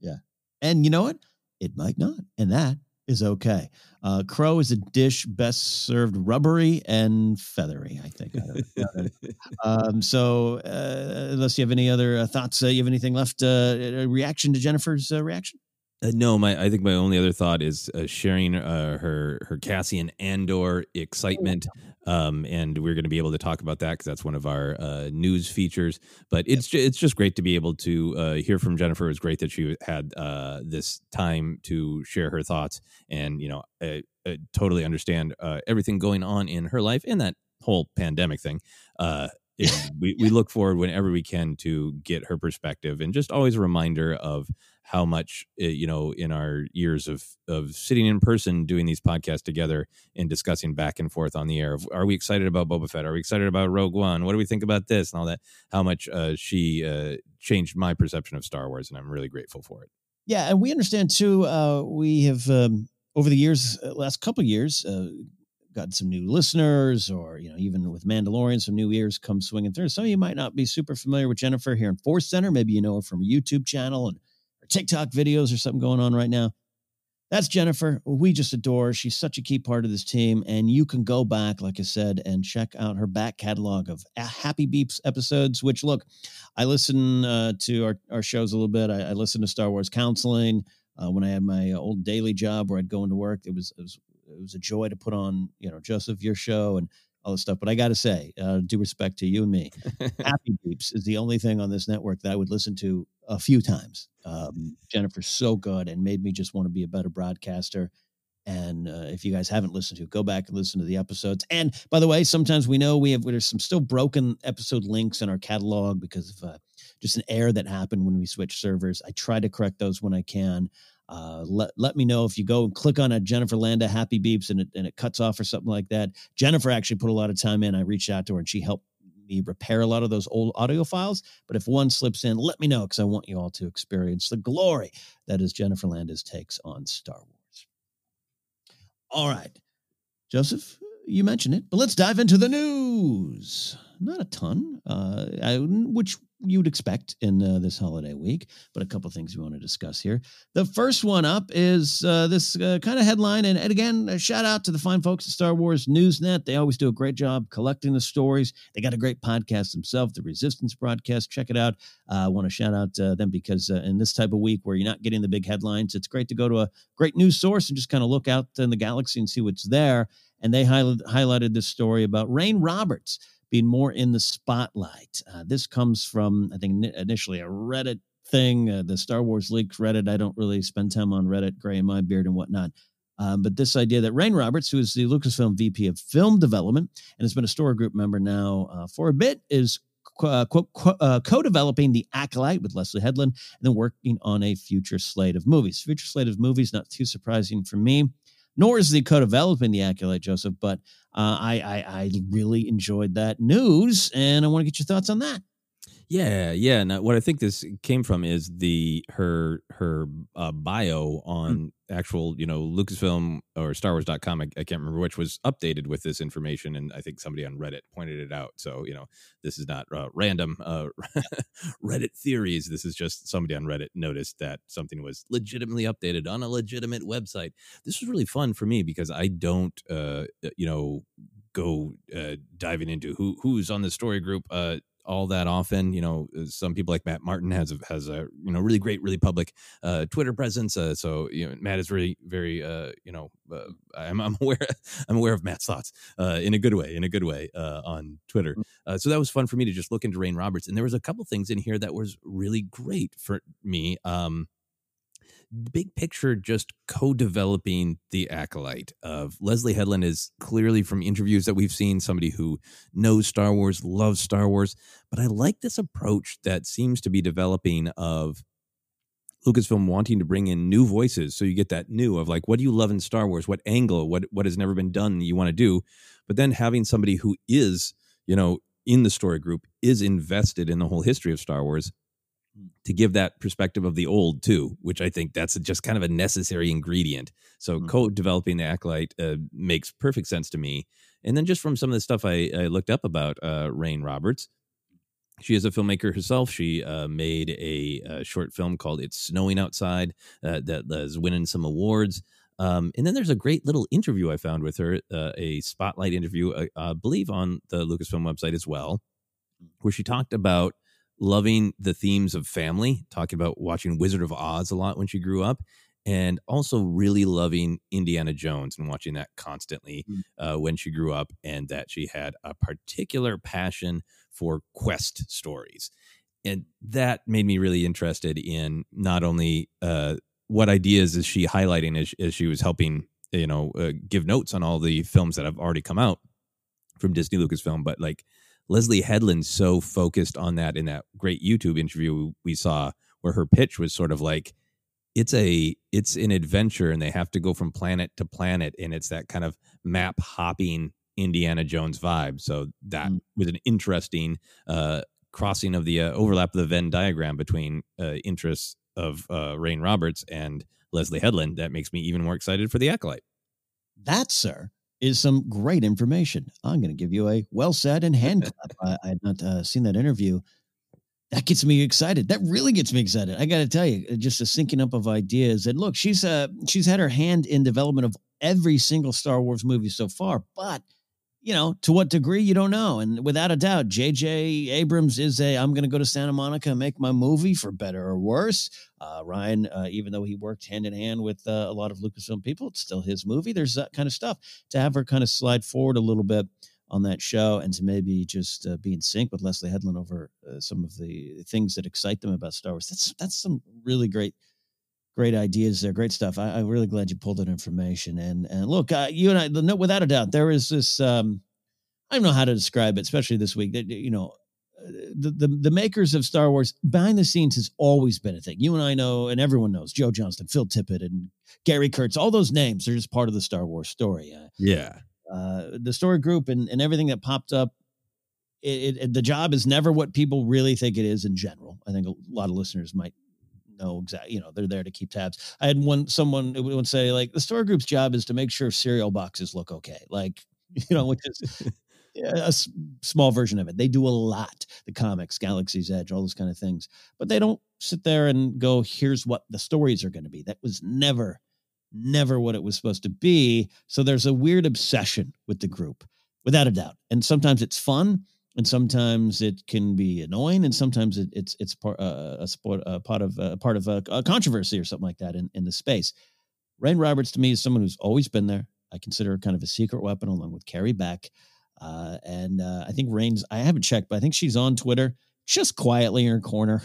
Yeah, and you know what? It might not, and that is okay. Uh, crow is a dish best served rubbery and feathery, I think. I um, so, uh, unless you have any other uh, thoughts, uh, you have anything left? Uh, reaction to Jennifer's uh, reaction? Uh, no, my I think my only other thought is uh, sharing uh, her her Cassian Andor excitement. Um, and we're going to be able to talk about that because that's one of our uh, news features. But it's ju- it's just great to be able to uh, hear from Jennifer. It was great that she had uh, this time to share her thoughts, and you know, uh, uh, totally understand uh, everything going on in her life and that whole pandemic thing. Uh, we, we look forward whenever we can to get her perspective and just always a reminder of how much uh, you know in our years of of sitting in person doing these podcasts together and discussing back and forth on the air of, are we excited about Boba Fett are we excited about Rogue One what do we think about this and all that how much uh, she uh, changed my perception of Star Wars and I'm really grateful for it Yeah, and we understand too. Uh, we have um, over the years, uh, last couple years, uh, got some new listeners, or you know, even with Mandalorian, some new ears come swinging through. Some of you might not be super familiar with Jennifer here in Force Center. Maybe you know her from a YouTube channel and TikTok videos or something going on right now. That's Jennifer. We just adore. She's such a key part of this team. And you can go back, like I said, and check out her back catalog of Happy Beeps episodes, which look, I listen uh, to our, our shows a little bit. I, I listen to Star Wars Counseling. Uh, when I had my old daily job where I'd go into work, it was, it was it was a joy to put on, you know, Joseph, your show and all this stuff. But I got to say, uh, due respect to you and me, Happy Beeps is the only thing on this network that I would listen to a few times. Um, Jennifer's so good and made me just want to be a better broadcaster. And uh, if you guys haven't listened to go back and listen to the episodes. And by the way, sometimes we know we have there's some still broken episode links in our catalog because of uh, just an error that happened when we switched servers. I try to correct those when I can. Uh, let let me know if you go and click on a Jennifer Landa Happy Beeps and it and it cuts off or something like that. Jennifer actually put a lot of time in. I reached out to her and she helped me repair a lot of those old audio files. But if one slips in, let me know because I want you all to experience the glory that is Jennifer Landa's takes on Star Wars. All right, Joseph, you mentioned it, but let's dive into the news. Not a ton, uh, I, which you'd expect in uh, this holiday week, but a couple things we want to discuss here. The first one up is uh, this uh, kind of headline, and, and again, a shout out to the fine folks at Star Wars Newsnet. They always do a great job collecting the stories. They got a great podcast themselves, the Resistance broadcast. Check it out. Uh, I want to shout out uh, them because uh, in this type of week where you're not getting the big headlines, it's great to go to a great news source and just kind of look out in the galaxy and see what's there. And they highlighted this story about Rayne Roberts being more in the spotlight. Uh, this comes from, I think, initially a Reddit thing, uh, the Star Wars leaks Reddit. I don't really spend time on Reddit, gray in my beard and whatnot. Um, but this idea that Rayne Roberts, who is the Lucasfilm VP of Film Development and has been a Story Group member now uh, for a bit, is uh, uh, co-developing the Acolyte with Leslie Headland, and then working on a future slate of movies. Future slate of movies, not too surprising for me nor is the co-developing the Acolyte, Joseph. But uh, I, I, I really enjoyed that news, and I want to get your thoughts on that. Yeah, yeah. Now, what I think this came from is the her her uh, bio on mm. actual, you know, Lucasfilm or Star Wars.com. I, I can't remember which was updated with this information, and I think somebody on Reddit pointed it out. So, you know, this is not uh, random uh, Reddit theories. This is just somebody on Reddit noticed that something was legitimately updated on a legitimate website. This was really fun for me because I don't, uh, you know, go uh, diving into who who's on the story group uh, all that often. You know, uh, some people like Matt Martin has a, has a you know really great, really public uh, Twitter presence. Uh, so you know, Matt is really very uh, you know uh, I'm, I'm aware I'm aware of Matt's thoughts uh, in a good way in a good way uh, on Twitter. Mm. Uh, so that was fun for me to just look into Rayne Roberts, and there was a couple things in here that was really great for me. Um, big picture just co-developing the acolyte of leslie headland is clearly from interviews that we've seen somebody who knows star wars loves star wars but i like this approach that seems to be developing of lucasfilm wanting to bring in new voices. So you get that new of like what do you love in star wars? What angle? What what has never been done you want to do? But then having somebody who is you know in the story group is invested in the whole history of star wars to give that perspective of the old too, which I think that's just kind of a necessary ingredient. So mm-hmm. co-developing the acolyte uh, makes perfect sense to me. And then just from some of the stuff I, I looked up about uh, Rayne Roberts, she is a filmmaker herself. She uh, made a, a, short film called "It's Snowing Outside" uh, that is winning some awards. Um, and then there's a great little interview I found with her, uh, a spotlight interview, uh, I believe, on the Lucasfilm website as well, where she talked about loving the themes of family, talking about watching Wizard of Oz a lot when she grew up. and also really loving Indiana Jones and watching that constantly Mm. uh, when she grew up, and that she had a particular passion for quest stories. And that made me really interested in not only uh, what ideas is she highlighting as, as she was helping, you know, uh, give notes on all the films that have already come out from Disney Lucasfilm, but like Leslie Headland's so focused on that in that great YouTube interview we saw where her pitch was sort of like it's a it's an adventure and they have to go from planet to planet and it's that kind of map hopping Indiana Jones vibe. So that was an interesting uh crossing of the uh, overlap of the Venn diagram between uh, interests of uh, Rayne Roberts and Leslie Headland that makes me even more excited for the Acolyte. That, sir, is some great information. I'm going to give you a well said and hand clap. I, I had not uh, seen that interview. That gets me excited. That really gets me excited. I got to tell you, just a syncing up of ideas. And look, she's uh she's had her hand in development of every single Star Wars movie so far, but you know, to what degree you don't know. And without a doubt, J.J. Abrams is a I'm going to go to Santa Monica and make my movie for better or worse. Uh, Rian, uh, even though he worked hand in hand with uh, a lot of Lucasfilm people, it's still his movie. There's that kind of stuff. To have her kind of slide forward a little bit on that show and to maybe just uh, be in sync with Leslie Headland over uh, some of the things that excite them about Star Wars. That's that's some really great great ideas there, great stuff. I, I'm really glad you pulled that information. And and look, uh, you and I, no, without a doubt, there is this. Um, I don't know how to describe it, especially this week. That you know, uh, the, the the makers of Star Wars behind the scenes has always been a thing. You and I know, and everyone knows Joe Johnston, Phil Tippett, and Gary Kurtz. All those names are just part of the Star Wars story. Uh, Yeah. uh, the story group and, and everything that popped up. It, it, the job is never what people really think it is in general. I think a lot of listeners might know exactly. You know, they're there to keep tabs. I had one someone would say like the story group's job is to make sure cereal boxes look okay. Like you know, which is a s- small version of it. They do a lot. The comics, Galaxy's Edge, all those kind of things. But they don't sit there and go, "Here's what the stories are going to be." That was never, never what it was supposed to be. So there's a weird obsession with the group, without a doubt. And sometimes it's fun, and sometimes it can be annoying, and sometimes it, it's it's part uh, a sport, a part of a part of a, a controversy or something like that in in the space. Rayne Roberts to me is someone who's always been there. I consider her kind of a secret weapon along with Carrie Beck. Uh, and uh, I think Rayne's, I haven't checked, but I think she's on Twitter just quietly in her corner,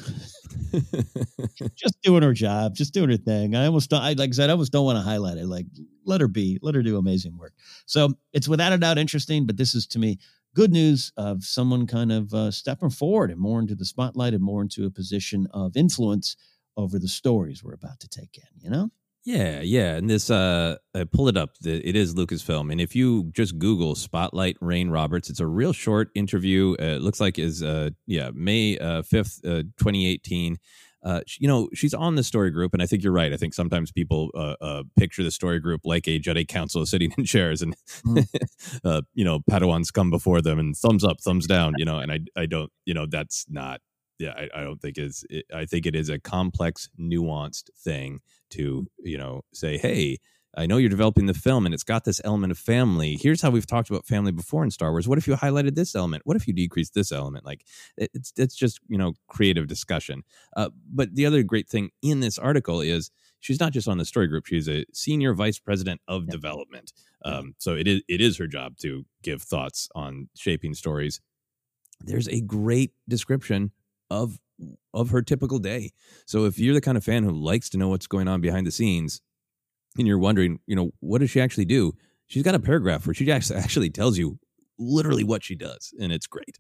just doing her job, just doing her thing. I almost don't, I, like I said, I almost don't want to highlight it. Like, let her be, let her do amazing work. So it's without a doubt interesting, but this is to me good news of someone kind of uh, stepping forward and more into the spotlight and more into a position of influence over the stories we're about to take in, you know? Yeah, yeah, and this uh, I pull it up. It is Lucasfilm, and if you just Google Spotlight Rayne Roberts, it's a real short interview. Uh, it looks like is uh, yeah May uh, fifth, uh, twenty eighteen. Uh, you know, she's on the story group, and I think you're right. I think sometimes people uh, uh, picture the story group like a Jedi Council sitting in chairs, and uh, you know, Padawans come before them, and thumbs up, thumbs down. You know, and I, I don't, you know, that's not. Yeah, I, I don't think is. It, I think it is a complex, nuanced thing to you know say, hey, I know you're developing the film, and it's got this element of family. Here's how we've talked about family before in Star Wars. What if you highlighted this element? What if you decreased this element? Like it's it's just you know creative discussion. Uh, but the other great thing in this article is she's not just on the story group; she's a senior vice president of development. Um, so it is it is her job to give thoughts on shaping stories. There's a great description of of her typical day. So if you're the kind of fan who likes to know what's going on behind the scenes, and you're wondering, you know, what does she actually do? She's got a paragraph where she actually tells you literally what she does, and it's great.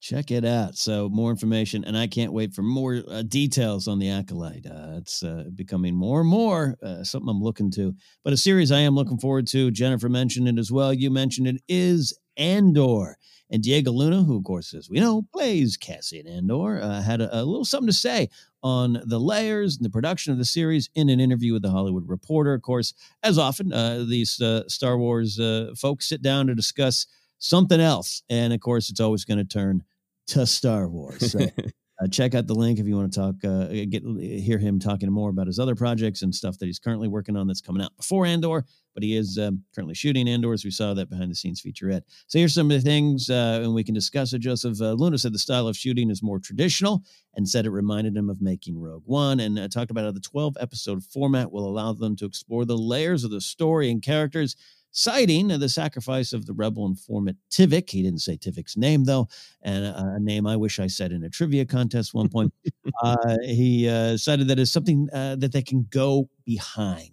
Check it out. So more information, and I can't wait for more uh, details on the acolyte. Uh, it's uh, becoming more and more uh, something I'm looking to. But a series I am looking forward to. Jennifer mentioned it as well. You mentioned it is Andor, and Diego Luna, who of course, as we know, plays Cassian Andor, uh, had a, a little something to say on the layers and the production of the series in an interview with the Hollywood Reporter. Of course, as often, uh, these uh, Star Wars uh, folks sit down to discuss something else, and of course, it's always going to turn to Star Wars. So Uh, check out the link if you want to talk, uh, get hear him talking more about his other projects and stuff that he's currently working on that's coming out before Andor. But he is um, currently shooting Andor, as we saw that behind the scenes featurette. So here's some of the things, uh, and we can discuss it. Joseph uh, Luna said the style of shooting is more traditional, and said it reminded him of making Rogue One, and uh, talked about how the 12 episode format will allow them to explore the layers of the story and characters citing the sacrifice of the rebel informant Tivik. He didn't say Tivik's name, though, and a, a name I wish I said in a trivia contest one point. uh, he uh, cited that as something uh, that they can go behind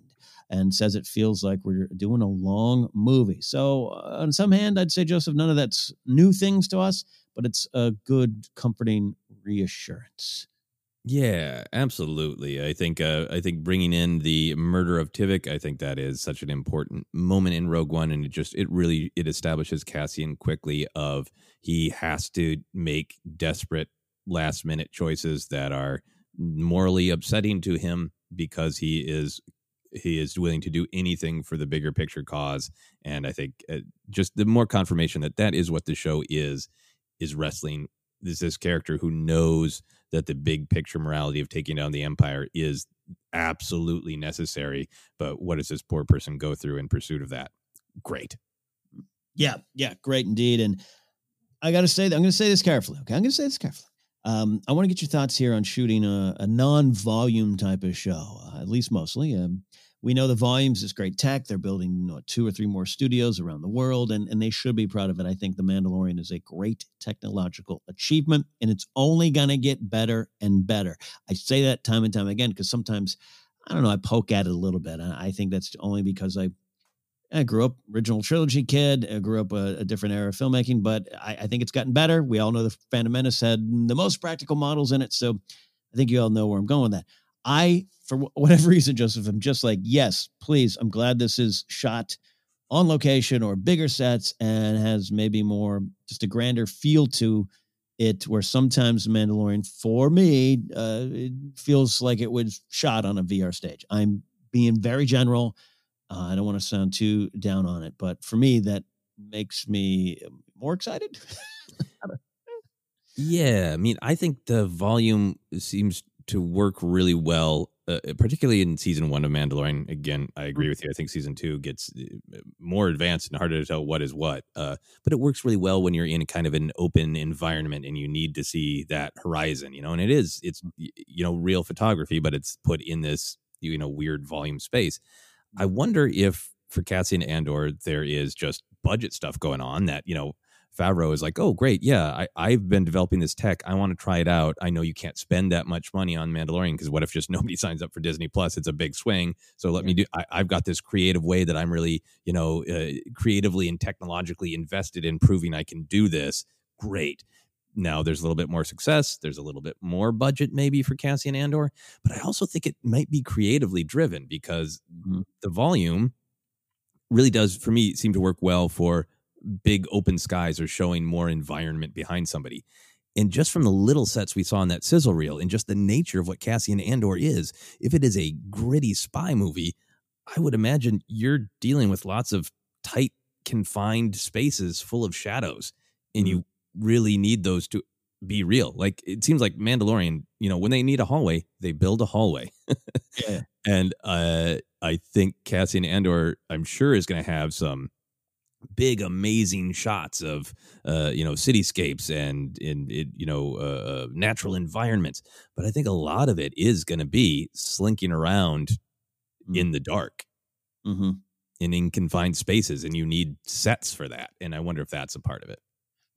and says it feels like we're doing a long movie. So, uh, on some hand, I'd say, Joseph, none of that's new things to us, but it's a good, comforting reassurance. Yeah, absolutely. I think uh, I think bringing in the murder of Tivik, I think that is such an important moment in Rogue One, and it just it really it establishes Cassian quickly of he has to make desperate last minute choices that are morally upsetting to him because he is he is willing to do anything for the bigger picture cause, and I think uh, just the more confirmation that that is what the show is is wrestling is this character who knows that the big picture morality of taking down the empire is absolutely necessary. But what does this poor person go through in pursuit of that? Great. Yeah, yeah, great indeed. And I got to say that I'm going to say this carefully. Okay, I'm going to say this carefully. Um, I want to get your thoughts here on shooting a, a non-volume type of show, uh, at least mostly. Um, we know the volumes is great tech. They're building you know, two or three more studios around the world, and, and they should be proud of it. I think The Mandalorian is a great technological achievement, and it's only going to get better and better. I say that time and time again because sometimes, I don't know, I poke at it a little bit. I, I think that's only because I I grew up original trilogy kid. I grew up a, a different era of filmmaking, but I, I, think it's gotten better. We all know the Phantom Menace had the most practical models in it, so I think you all know where I'm going with that. I, for whatever reason, Joseph, I'm just like, yes, please. I'm glad this is shot on location or bigger sets and has maybe more just a grander feel to it where sometimes Mandalorian for me uh, it feels like it was shot on a VR stage. I'm being very general. Uh, I don't want to sound too down on it, but for me that makes me more excited. yeah, I mean, I think the volume seems to work really well, uh, particularly in season one of Mandalorian. Again, I agree mm-hmm. with you. I think season two gets uh, more advanced and harder to tell what is what. Uh, but it works really well when you're in kind of an open environment and you need to see that horizon, you know. And it is, it's you know, real photography, but it's put in this you know weird volume space. I wonder if for Cassian and Andor there is just budget stuff going on that you know Favreau is like, oh, great. Yeah, I, I've been developing this tech. I want to try it out. I know you can't spend that much money on Mandalorian because what if just nobody signs up for Disney Plus? It's a big swing. So let yeah. me do, I, have got this creative way that I'm really, you know, uh, creatively and technologically invested in proving I can do this. Great. Now there's a little bit more success. There's a little bit more budget maybe for Cassian Andor, but I also think it might be creatively driven because mm-hmm. the volume really does, for me, seem to work well for big open skies or showing more environment behind somebody. And just from the little sets we saw in that sizzle reel and just the nature of what Cassian Andor is, if it is a gritty spy movie, I would imagine you're dealing with lots of tight, confined spaces full of shadows. And you mm-hmm. really need those to be real. Like it seems like Mandalorian, you know, when they need a hallway, they build a hallway. yeah. And uh, I think Cassian Andor, I'm sure, is going to have some big amazing shots of uh, you know cityscapes and in you know uh, uh, natural environments but i think a lot of it is going to be slinking around mm-hmm. in the dark mm-hmm. and in confined spaces and you need sets for that and i wonder if that's a part of it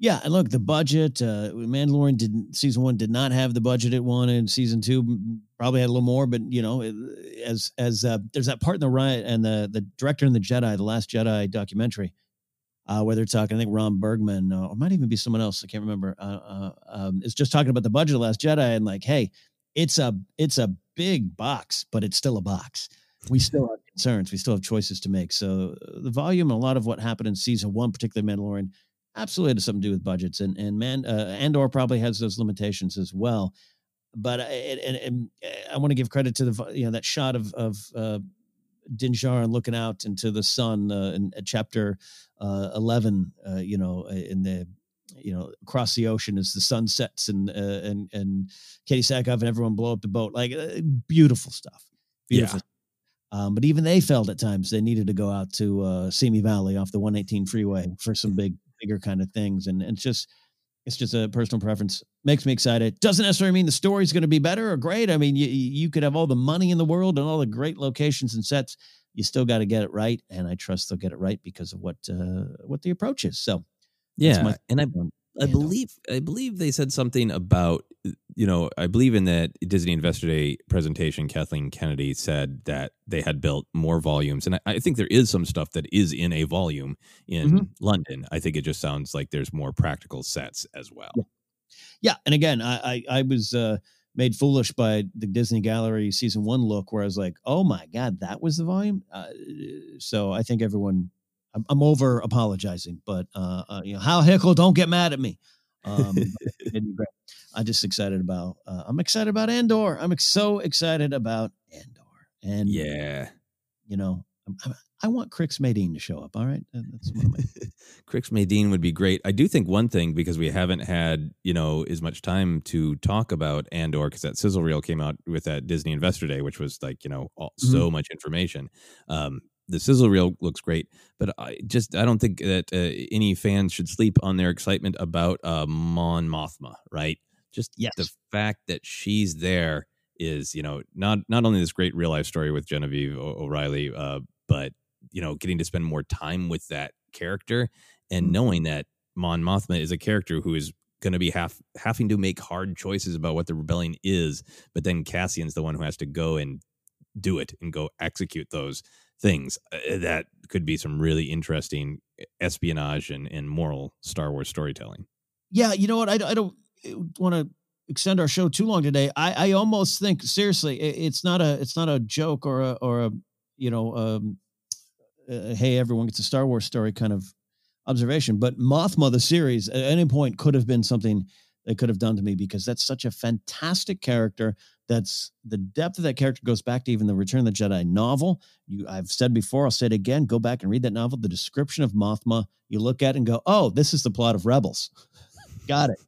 yeah, and look, the budget. Uh, Mandalorian didn't season one did not have the budget it wanted. Season two probably had a little more, but you know, as as uh, there's that part in the riot and the the director in the Jedi, the Last Jedi documentary, uh, whether it's talking, I think Ram Bergman, uh, or might even be someone else, I can't remember, uh, uh, um, is just talking about the budget of Last Jedi and like, hey, it's a it's a big box, but it's still a box. We still have concerns. We still have choices to make. So uh, the volume and a lot of what happened in season one, particularly Mandalorian, absolutely has something to do with budgets. And and man, uh, Andor probably has those limitations as well. But and, and, and I want to give credit to the you know that shot of of uh, Din Djarin looking out into the sun uh, in chapter uh, 11, uh, you know, uh, in the you know, across the ocean as the sun sets and uh, and and Katee Sackhoff and everyone blow up the boat. Like uh, beautiful stuff. Beautiful. Yeah. Um, but even they felt at times they needed to go out to uh, Simi Valley off the 118 freeway for some big, bigger kind of things. And, and it's just, it's just a personal preference. Makes me excited. Doesn't necessarily mean the story's going to be better or great. I mean, you you could have all the money in the world and all the great locations and sets. You still got to get it right, and I trust they'll get it right because of what uh, what the approach is. So, yeah, and I I believe I believe they said something about you know I believe in that Disney Investor Day presentation. Kathleen Kennedy said that they had built more volumes, and I, I think there is some stuff that is in a volume in mm-hmm. London. I think it just sounds like there's more practical sets as well. Yeah, yeah. and again, I I, I was. Uh, made foolish by the Disney Gallery season one look, where I was like, "Oh my god, that was the volume." Uh, so I think everyone I'm, I'm over apologizing, but uh, uh, you know, how Hickel, don't get mad at me. Um, I'm just excited about. Uh, I'm excited about Andor. I'm ex- so excited about Andor. And yeah, you know, I'm, I'm, i want Crix Madine to show up. All right, that's one of my. Crix Madine would be great. I do think one thing because we haven't had you know as much time to talk about Andor because that sizzle reel came out with that Disney Investor Day, which was like you know all, mm-hmm. so much information. Um, the sizzle reel looks great, but I just I don't think that uh, any fans should sleep on their excitement about uh, Mon Mothma. Right? Just yes. the fact that she's there is you know not not only this great real life story with Genevieve o- O'Reilly, uh, but you know getting to spend more time with that character and mm-hmm. knowing that Mon Mothma is a character who is going to be half having to make hard choices about what the rebellion is, but then Cassian's the one who has to go and do it and go execute those things uh, that could be some really interesting espionage and, and moral Star Wars storytelling. Yeah, you know what? I, I don't eh, want to extend our show too long today. I, I almost think seriously, it's not a it's not a joke or a or a you know um, uh, hey everyone gets a Star Wars story kind of observation. But Mothma the series at any point could have been something they could have done to me because that's such a fantastic character that's the depth of that character goes back to even the Return of the Jedi novel. You, I've said before, I'll say it again. Go back and read that novel. The description of Mothma, you look at and go, "Oh, this is the plot of Rebels." Got it,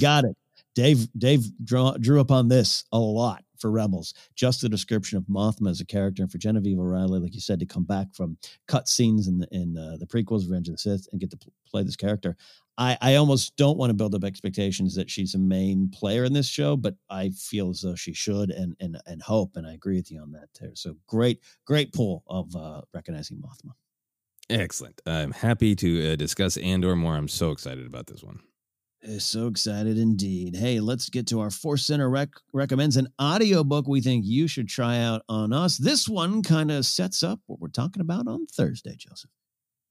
got it. Dave, Dave drew, drew upon this a lot for Rebels. Just the description of Mothma as a character, and for Genevieve O'Reilly, like you said, to come back from cut scenes in the in uh, the prequels, Revenge of the Sith, and get to pl- play this character. I, I almost don't want to build up expectations that she's a main player in this show, but I feel as though she should and and and hope, and I agree with you on that there. So great, great pull of uh, recognizing Mothma. Excellent. I'm happy to uh, discuss Andor more. I'm so excited about this one. So excited indeed. Hey, let's get to our Force Center rec- recommends an audiobook we think you should try out on us. This one kind of sets up what we're talking about on Thursday, Joseph.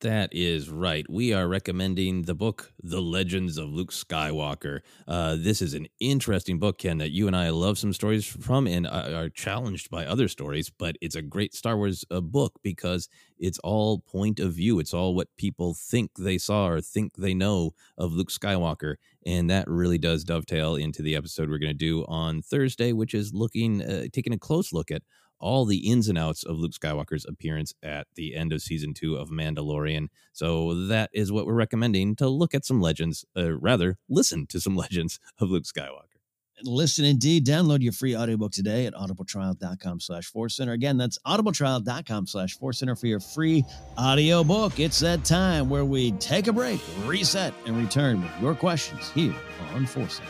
That is right. We are recommending the book, The Legends of Luke Skywalker. Uh, this is an interesting book, Ken, that you and I love some stories from and are challenged by other stories, but it's a great Star Wars uh, book because it's all point of view. It's all what people think they saw or think they know of Luke Skywalker. And that really does dovetail into the episode we're going to do on Thursday, which is looking, uh, taking a close look at all the ins and outs of Luke Skywalker's appearance at the end of season two of Mandalorian. So that is what we're recommending to look at some legends, uh, rather, listen to some legends of Luke Skywalker. Listen indeed. Download your free audiobook today at audibletrial.com slash force center. Again, that's audibletrial.com slash force center for your free audiobook. It's that time where we take a break, reset, and return with your questions here on Force Center.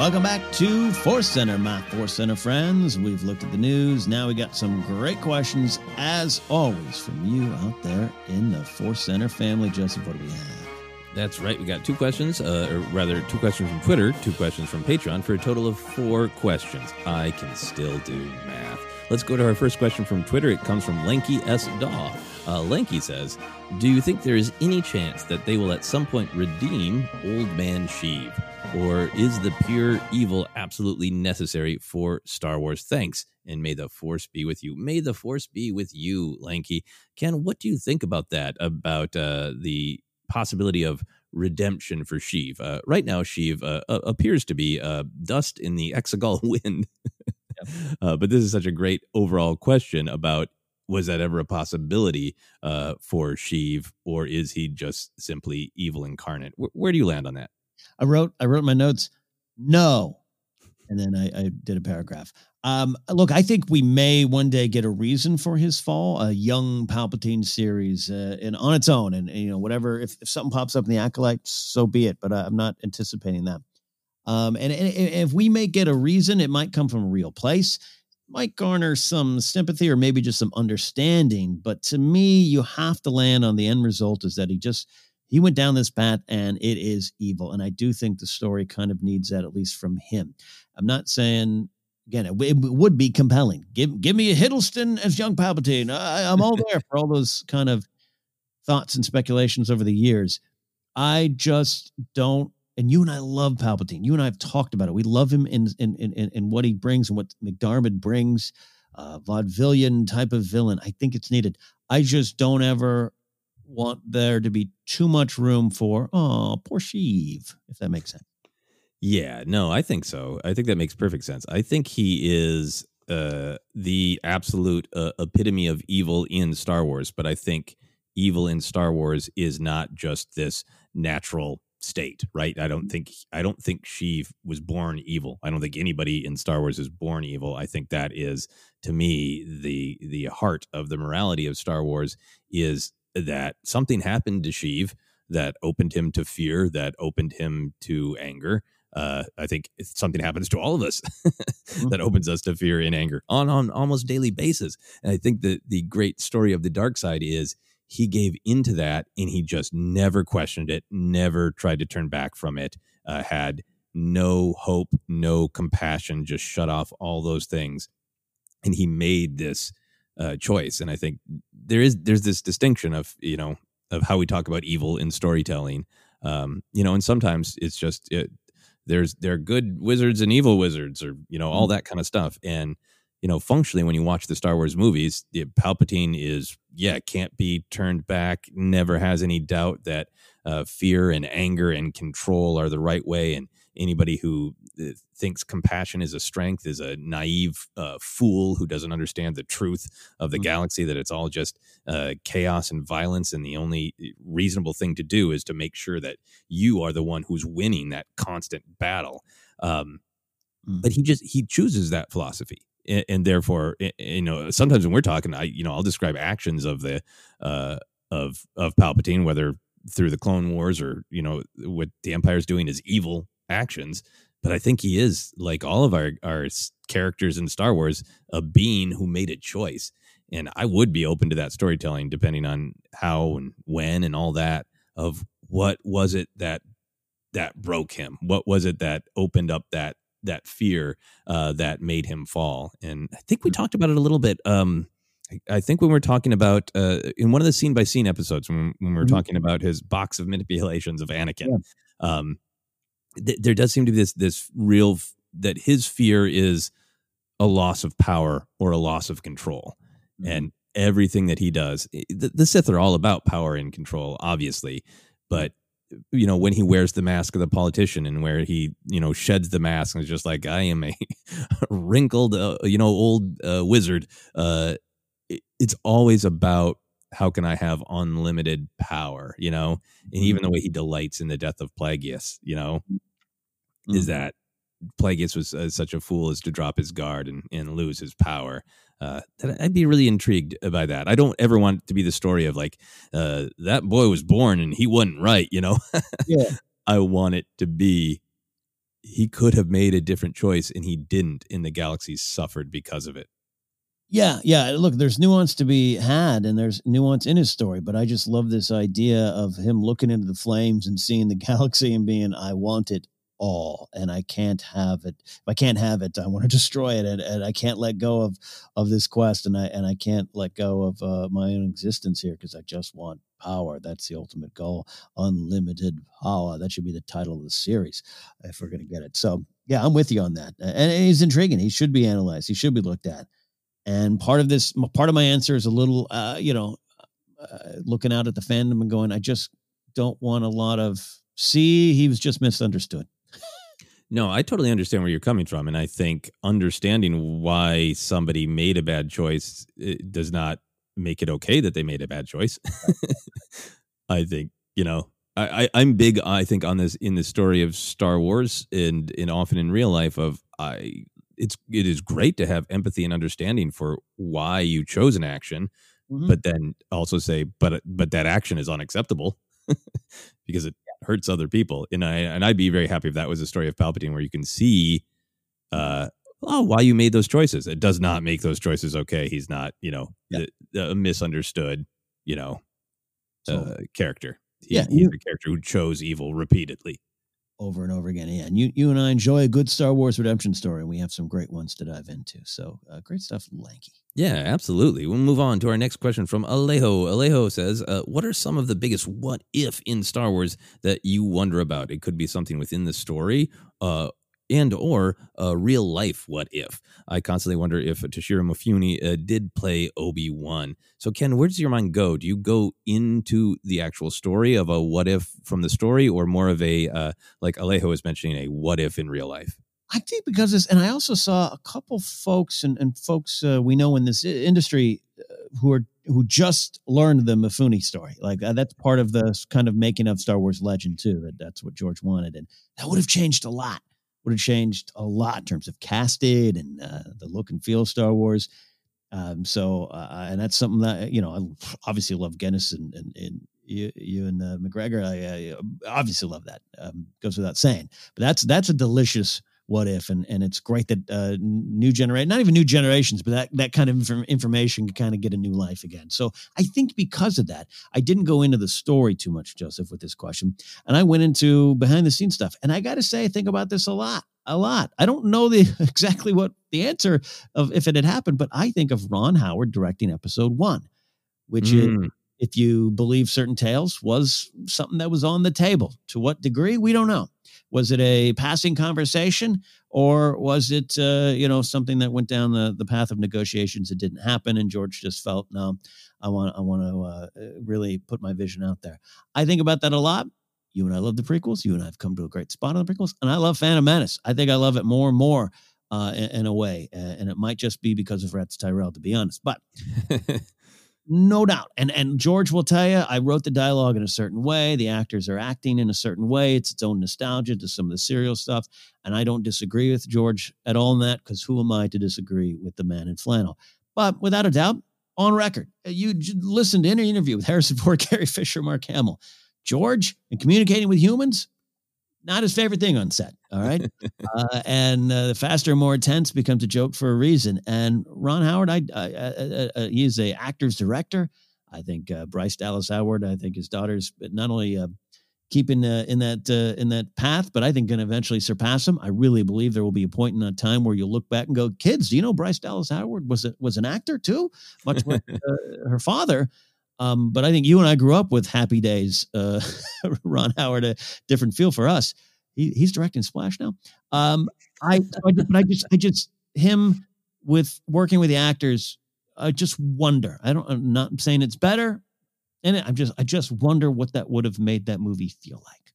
Welcome back to Force Center, my Force Center friends. We've looked at the news. Now we got some great questions, as always, from you out there in the Force Center family. Joseph, what do we have? That's right. We got two questions, uh, or rather, two questions from Twitter, two questions from Patreon, for a total of four questions. I can still do math. Let's go to our first question from Twitter. It comes from Lanky S. Daw. Uh, Lanky says, Do you think there is any chance that they will at some point redeem Old Man Sheev? Or is the pure evil absolutely necessary for Star Wars? Thanks, and may the Force be with you. May the Force be with you, Lanky. Ken, what do you think about that? About uh, the possibility of redemption for Sheev? Uh, right now, Sheev uh, appears to be uh, dust in the Exegol wind. Uh, but this is such a great overall question about was that ever a possibility uh, for Sheev, or is he just simply evil incarnate? W- where do you land on that? I wrote I wrote my notes, no, and then I, I did a paragraph. Um, look, I think we may one day get a reason for his fall, a young Palpatine series, uh, and on its own, and, and, you know whatever. If, if something pops up in the acolyte, so be it. But uh, I'm not anticipating that. Um, and, and, if we may get a reason, it might come from a real place. Might garner some sympathy or maybe just some understanding. But to me, you have to land on the end result is that he just he went down this path and it is evil. And I do think the story kind of needs that at least from him. I'm not saying again it, it would be compelling. Give give me a Hiddleston as young Palpatine. I, I'm all there for all those kind of thoughts and speculations over the years. I just don't and you and I love Palpatine. You and I have talked about it. We love him in in in, in what he brings and what McDiarmid brings. Uh, vaudevillian type of villain. I think it's needed. I just don't ever want there to be too much room for oh poor Sheev, if that makes sense. Yeah, no, I think so. I think that makes perfect sense. I think he is uh, the absolute uh, epitome of evil in Star Wars, but I think evil in Star Wars is not just this natural state, right? I don't think I don't think Sheev was born evil. I don't think anybody in Star Wars is born evil. I think that is to me the the heart of the morality of Star Wars is that something happened to Sheev that opened him to fear, that opened him to anger. Uh, I think something happens to all of us that opens us to fear and anger on on almost daily basis. And I think that the great story of the dark side is he gave into that and he just never questioned it, never tried to turn back from it, uh, had no hope, no compassion, just shut off all those things. And he made this uh, choice. And I think there is there's this distinction of you know of how we talk about evil in storytelling. Um, you know, and sometimes it's just it, there's there are good wizards and evil wizards, or you know all mm-hmm. that kind of stuff. And you know, functionally, when you watch the Star Wars movies, the Palpatine is, yeah, can't be turned back, never has any doubt that uh, fear and anger and control are the right way. And anybody who uh, thinks compassion is a strength is a naive uh, fool who doesn't understand the truth of the mm-hmm. galaxy, that it's all just uh, chaos and violence. And the only uh, reasonable thing to do is to make sure that you are the one who's winning that constant battle. Um, mm. But he just, he chooses that philosophy and, and therefore, you know, sometimes when we're talking, I, you know, I'll describe actions of the, uh, of, of Palpatine, whether through the Clone Wars or, you know, what the Empire's doing is evil actions. But I think he is, like all of our, our characters in Star Wars, a being who made a choice. And I would be open to that storytelling, depending on how and when and all that, of what was it that that broke him? What was it that opened up that that fear uh, that made him fall. And I think we mm. talked about it a little bit. Um, I, I think when we are talking about uh, in one of the scene by scene episodes, when, when we were mm-hmm. talking about his box of manipulations of Anakin, yeah. um, th- there does seem to be this this real f- that his fear is a loss of power or a loss of control, mm-hmm. and everything that he does, the, the Sith are all about power and control, obviously, but you know when he wears the mask of the politician and where he you know sheds the mask and is just like i am a wrinkled uh, you know old uh, wizard uh it, it's always about how can i have unlimited power you know and even the mm-hmm. way he delights in the death of plagueis you know mm-hmm. is that plagueis was uh, such a fool as to drop his guard and, and lose his power uh, I'd be really intrigued by that. I don't ever want to be the story of like uh, that boy was born and he wasn't right. You know, yeah. I want it to be he could have made a different choice and he didn't, and the galaxy suffered because of it. Yeah, yeah. Look, there's nuance to be had, and there's nuance in his story. But I just love this idea of him looking into the flames and seeing the galaxy and being, "I want it all and i can't have it if i can't have it i want to destroy it and, and i can't let go of of this quest and i and i can't let go of uh, my own existence here because i just want power that's the ultimate goal unlimited power that should be the title of the series if we're going to get it so yeah i'm with you on that and he's intriguing he should be analyzed he should be looked at and part of this part of my answer is a little uh, you know uh, looking out at the fandom and going i just don't want a lot of see he was just misunderstood no, I totally understand where you're coming from. And I think understanding why somebody made a bad choice does not make it okay that they made a bad choice. I think, you know, I, I, am big, I think, on this in the story of Star Wars and, and often in real life of I it's it is great to have empathy and understanding for why you chose an action, mm-hmm. but then also say, but but that action is unacceptable because it hurts other people. And I and I'd be very happy if that was a story of Palpatine where you can see uh oh, why you made those choices. It does not make those choices okay. He's not, you know, yeah. a misunderstood, you know, uh, character. He, yeah, he's a character who chose evil repeatedly over and over again. Yeah, and you you and I enjoy a good Star Wars redemption story, we have some great ones to dive into. So uh, great stuff, Lanky. Yeah, absolutely. We'll move on to our next question from Alejo. Alejo says, uh, "What are some of the biggest what if in Star Wars that you wonder about? It could be something within the story, uh, and or a real life what if. I constantly wonder if Toshiro Mifune uh, did play Obi Wan. So Ken, where does your mind go? Do you go into the actual story of a what if from the story, or more of a uh, like Alejo was mentioning a what if in real life? I think because this, and I also saw a couple folks and, and folks uh, we know in this industry uh, who are who just learned the Mifune story. Like uh, that's part of the kind of making of Star Wars legend too. That that's what George wanted, and that would have changed a lot would have changed a lot in terms of casted and uh, the look and feel of Star Wars. Um, so, uh, and that's something that you know, I obviously love Guinness and and, and you, you and uh, McGregor. I, I, obviously love that. Um, goes without saying, but that's that's a delicious what if and and it's great that uh, new generation not even new generations but that that kind of inf- information can kind of get a new life again. So i think because of that i didn't go into the story too much joseph with this question and i went into behind the scenes stuff and i got to say i think about this a lot a lot. I don't know the exactly what the answer of if it had happened but i think of ron howard directing episode one which mm. is if you believe certain tales was something that was on the table. To what degree? We don't know was it a passing conversation or was it uh, you know something that went down the, the path of negotiations it didn't happen and george just felt no i want i want to uh, really put my vision out there. I think about that a lot. You and i love the prequels. You and i have come to a great spot on the prequels and i love phantom menace. I think i love it more and more uh, in, in, a way and it might just be because of Ratts Tyerell to be honest but no doubt. And and George will tell you, I wrote the dialogue in a certain way. The actors are acting in a certain way. It's its own nostalgia to some of the serial stuff. And I don't disagree with George at all in that because who am I to disagree with the man in flannel? But without a doubt, on record, uh, you listened to any interview with Harrison Ford, Carrie Fisher, Mark Hamill. George, in communicating with humans, not his favorite thing on set. All right. uh, and uh, the faster more intense becomes a joke for a reason. And Ron Howard, I, I, I uh, he's a actor's director. I think uh, Bryce Dallas Howard, I think his daughter's not only uh, keeping uh, in that in that path, but I think going to eventually surpass him. I really believe there will be a point in that time where you'll look back and go, "Kids, do you know Bryce Dallas Howard was a, was an actor too, much like her father." Um, but I think you and I grew up with Happy Days. Uh, Ron Howard, a different feel for us. He, he's directing Splash now. Um, I, I, but I just, I just him with working with the actors. I just wonder. I don't. I'm not saying it's better, and I'm just, I just wonder what that would have made that movie feel like.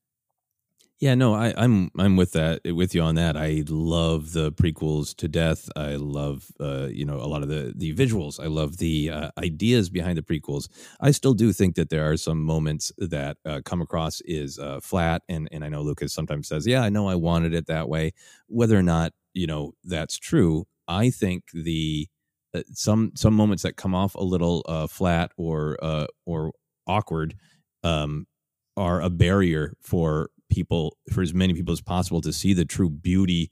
Yeah, no, I, I'm I'm with that with you on that. I love the prequels to death. I love uh, you know a lot of the the visuals. I love the uh, ideas behind the prequels. I still do think that there are some moments that uh, come across is uh, flat, and and I know Lucas sometimes says, "Yeah, I know I wanted it that way." Whether or not you know that's true, I think the uh, some some moments that come off a little uh, flat or or awkward um, are a barrier for people for as many people as possible to see the true beauty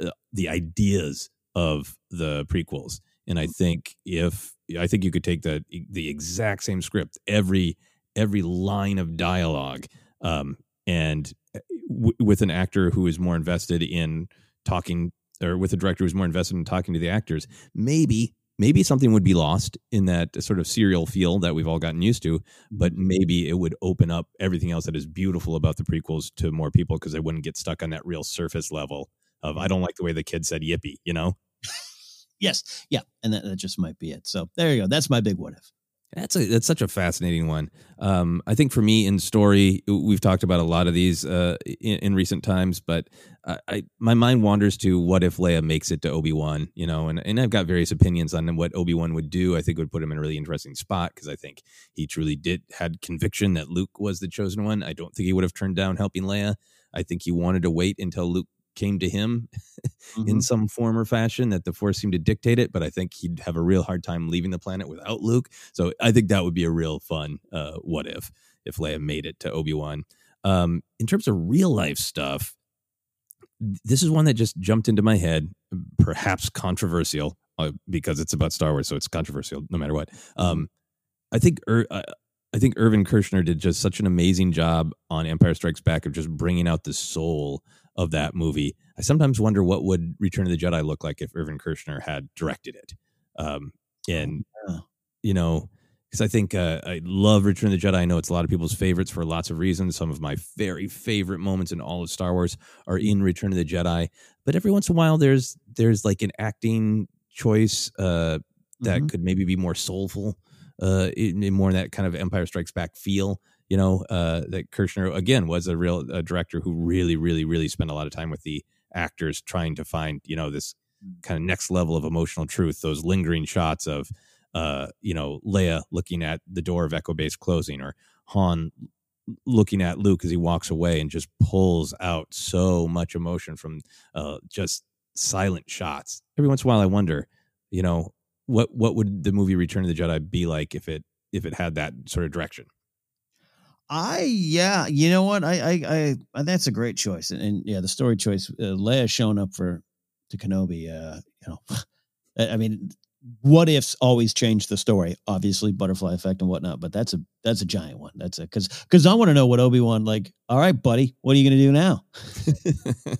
uh, the ideas of the prequels. And i think if i think you could take the the exact same script every every line of dialogue um, and uh, w- with an actor who is more invested in talking or with a director who's more invested in talking to the actors maybe maybe something would be lost in that sort of serial feel that we've all gotten used to, but mm-hmm. maybe it would open up everything else that is beautiful about the prequels to more people because they wouldn't get stuck on that real surface level of I don't like the way the kid said yippee, you know? yes. Yeah. And that, that just might be it. So there you go. That's my big what if. That's a that's such a fascinating one. Um, I think for me in story, we've talked about a lot of these uh, in, in, recent times, but I, I, my mind wanders to what if Leia makes it to Obi Wan, you know, and and I've got various opinions on what Obi Wan would do. I think it would put him in a really interesting spot because I think he truly did had conviction that Luke was the chosen one. I don't think he would have turned down helping Leia. I think he wanted to wait until Luke came to him mm-hmm. in some form or fashion that the force seemed to dictate it but i think he'd have a real hard time leaving the planet without luke so i think that would be a real fun uh, what if if leia made it to obi-wan um, in terms of real life stuff this is one that just jumped into my head, perhaps controversial uh, because it's about Star Wars, so it's controversial no matter what. Um, I think Ir- uh, I think Irvin Kershner did just such an amazing job on Empire Strikes Back of just bringing out the soul of that movie. I sometimes wonder what would Return of the Jedi look like if Irvin Kershner had directed it. Um, and you know, because I think uh, I love Return of the Jedi. I know it's a lot of people's favorites for lots of reasons. Some of my very favorite moments in all of Star Wars are in Return of the Jedi. But every once in a while, there's there's like an acting choice uh, that Mhm. could maybe be more soulful, uh, in, in more that kind of Empire Strikes Back feel. You know, uh, that Kershner again was a real a director who really, really, really spent a lot of time with the actors trying to find you know this kind of next level of emotional truth. Those lingering shots of uh, you know Leia looking at the door of Echo Base closing, or Han looking at Luke as he walks away and just pulls out so much emotion from uh, just silent shots. Every once in a while, I wonder, you know, what what would the movie Return of the Jedi be like if it if it had that sort of direction? I yeah, you know what? I I, I, I that's a great choice, and, and yeah, the story choice. Uh, Leia showing up for to Kenobi. Uh, you know, I mean, what ifs always change the story. Obviously, butterfly effect and whatnot, but that's a that's a giant one. That's a because because I want to know what Obi Wan like. All right, buddy, what are you to do now?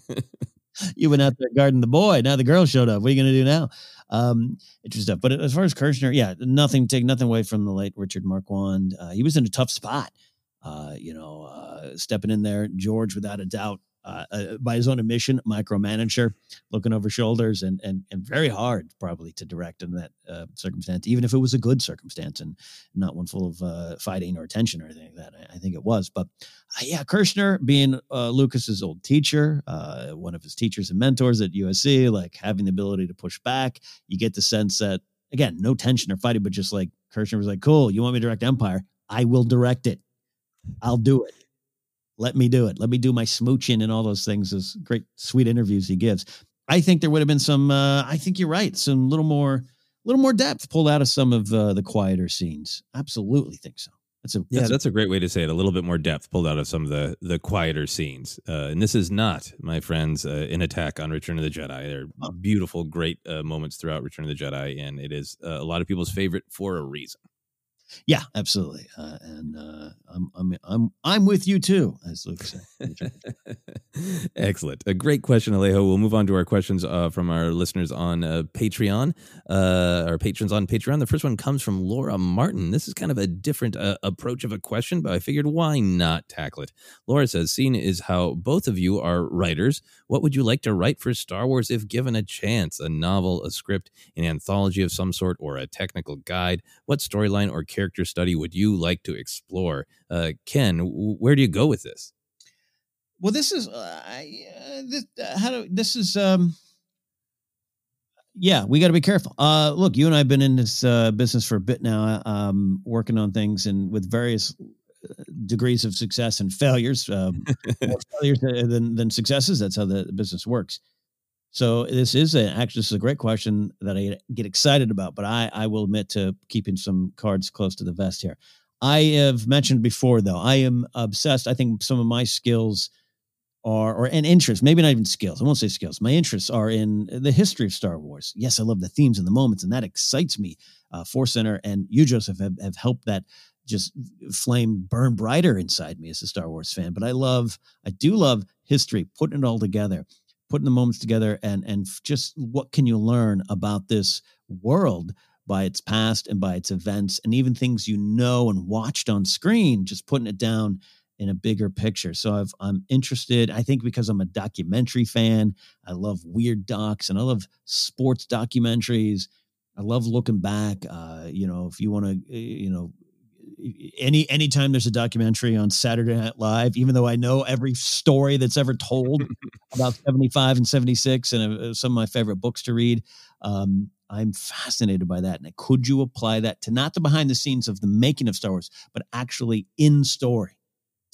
you went out there guarding the boy. Now the girl showed up. What are you to do now? Um, interesting stuff. But as far as Kershner, yeah, nothing take nothing away from the late Richard Marquand. Uh, he was in a tough spot. Uh, you know, uh, stepping in there, George, without a doubt, uh, uh, by his own admission, micromanager, looking over shoulders, and and and very hard probably to direct in that uh, circumstance, even if it was a good circumstance and not one full of fighting or tension or anything like that. I, I think it was, but yeah, Kershner being Lucas's old teacher, one of his teachers and mentors at USC, like having the ability to push back, you get the sense that again, no tension or fighting, but just like Kershner was like, "Cool, you want me to direct Empire? I will direct it. I'll do it. Let me do it. Let me do my smooching and all those things." Those great, sweet interviews he gives. I think there would have been some. Uh, I think you're right. Some little more, little more depth pulled out of some of uh, the quieter scenes. Absolutely think so. That's a Yeah, that's a- a great way to say it. A little bit more depth pulled out of some of the the quieter scenes. Uh, and this is not, my friends, uh, an attack on Return of the Jedi. There are beautiful, great uh, moments throughout Return of the Jedi, and it is uh, a lot of people's favorite for a reason. Yeah, absolutely. Uh, and uh, I'm I'm I'm I'm with you too, as Luke said. Excellent. A great question, Alejo. We'll move on to our questions uh, from our listeners on uh, Patreon, uh, our patrons on Patreon. The first one comes from Laura Martin. This is kind of a different uh, approach of a question, but I figured why not tackle it? Laura says, Seeing is how both of you are writers. What would you like to write for Star Wars if given a chance? A novel, a script, an anthology of some sort, or a technical guide? What storyline or character study would you like to explore? Uh, Ken, w- where do you go with this? Well, this is uh, I, uh, this, uh, how do this is um yeah, we got to be careful. Uh look, you and I have been in this uh business for a bit now, um working on things and with various uh, degrees of success and failures, um more failures than than successes, that's how the business works. So this is a, actually this is a great question that I get excited about, but I I will admit to keeping some cards close to the vest here. I have mentioned before though, I am obsessed. I think some of my skills are or and interests, maybe not even skills. I won't say skills. My interests are in the history of Star Wars. Yes, I love the themes and the moments, and that excites me. Uh, Force Center and you, Joseph, have, have helped that just flame burn brighter inside me as a Star Wars fan. But I love, I do love history, putting it all together, putting the moments together, and and just what can you learn about this world by its past and by its events, and even things you know and watched on screen, just putting it down in a bigger picture. So I've, I'm interested. I think because I'm a documentary fan, I love weird docs and I love sports documentaries. I love looking back. Uh, you know, if you want to, you know, any anytime there's a documentary on Saturday Night Live, even though I know every story that's ever told about 75 and 76 and uh, some of my favorite books to read, um, I'm fascinated by that. And could you apply that to not the behind the scenes of the making of Star Wars, but actually in story?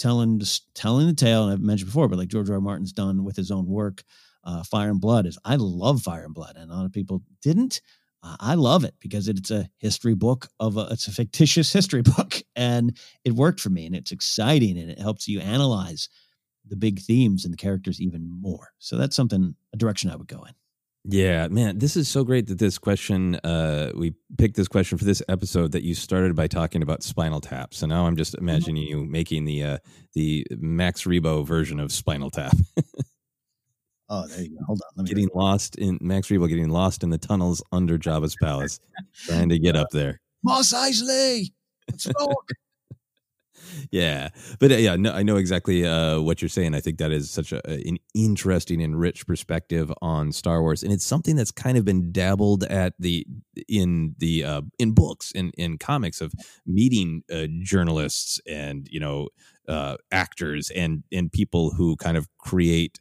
telling the, telling the tale. And I've mentioned before, but like George R. R. Martin's done with his own work, uh, Fire and Blood is. I love Fire and Blood, and a lot of people didn't. I love it because it's a history book of a, it's a fictitious history book, and it worked for me, and it's exciting, and it helps you analyze the big themes and the characters even more. So that's something a direction I would go in. Yeah, man, this is so great that this question uh we picked this question for this episode that you started by talking about Spinal Tap. So now I'm just Mm-hmm. imagining you making the uh the Max Rebo version of Spinal Tap. Oh, there you go. Hold on. Let me getting lost in Max Rebo getting lost in the tunnels under Jabba's palace, trying to get up there. Moss. Let's talk. Yeah, but uh, yeah, no, I know exactly uh, what you're saying. I think that is such a, an interesting and rich perspective on Star Wars, and it's something that's kind of been dabbled at the in the uh, in books and in comics of meeting uh, journalists and you know uh, actors and and people who kind of create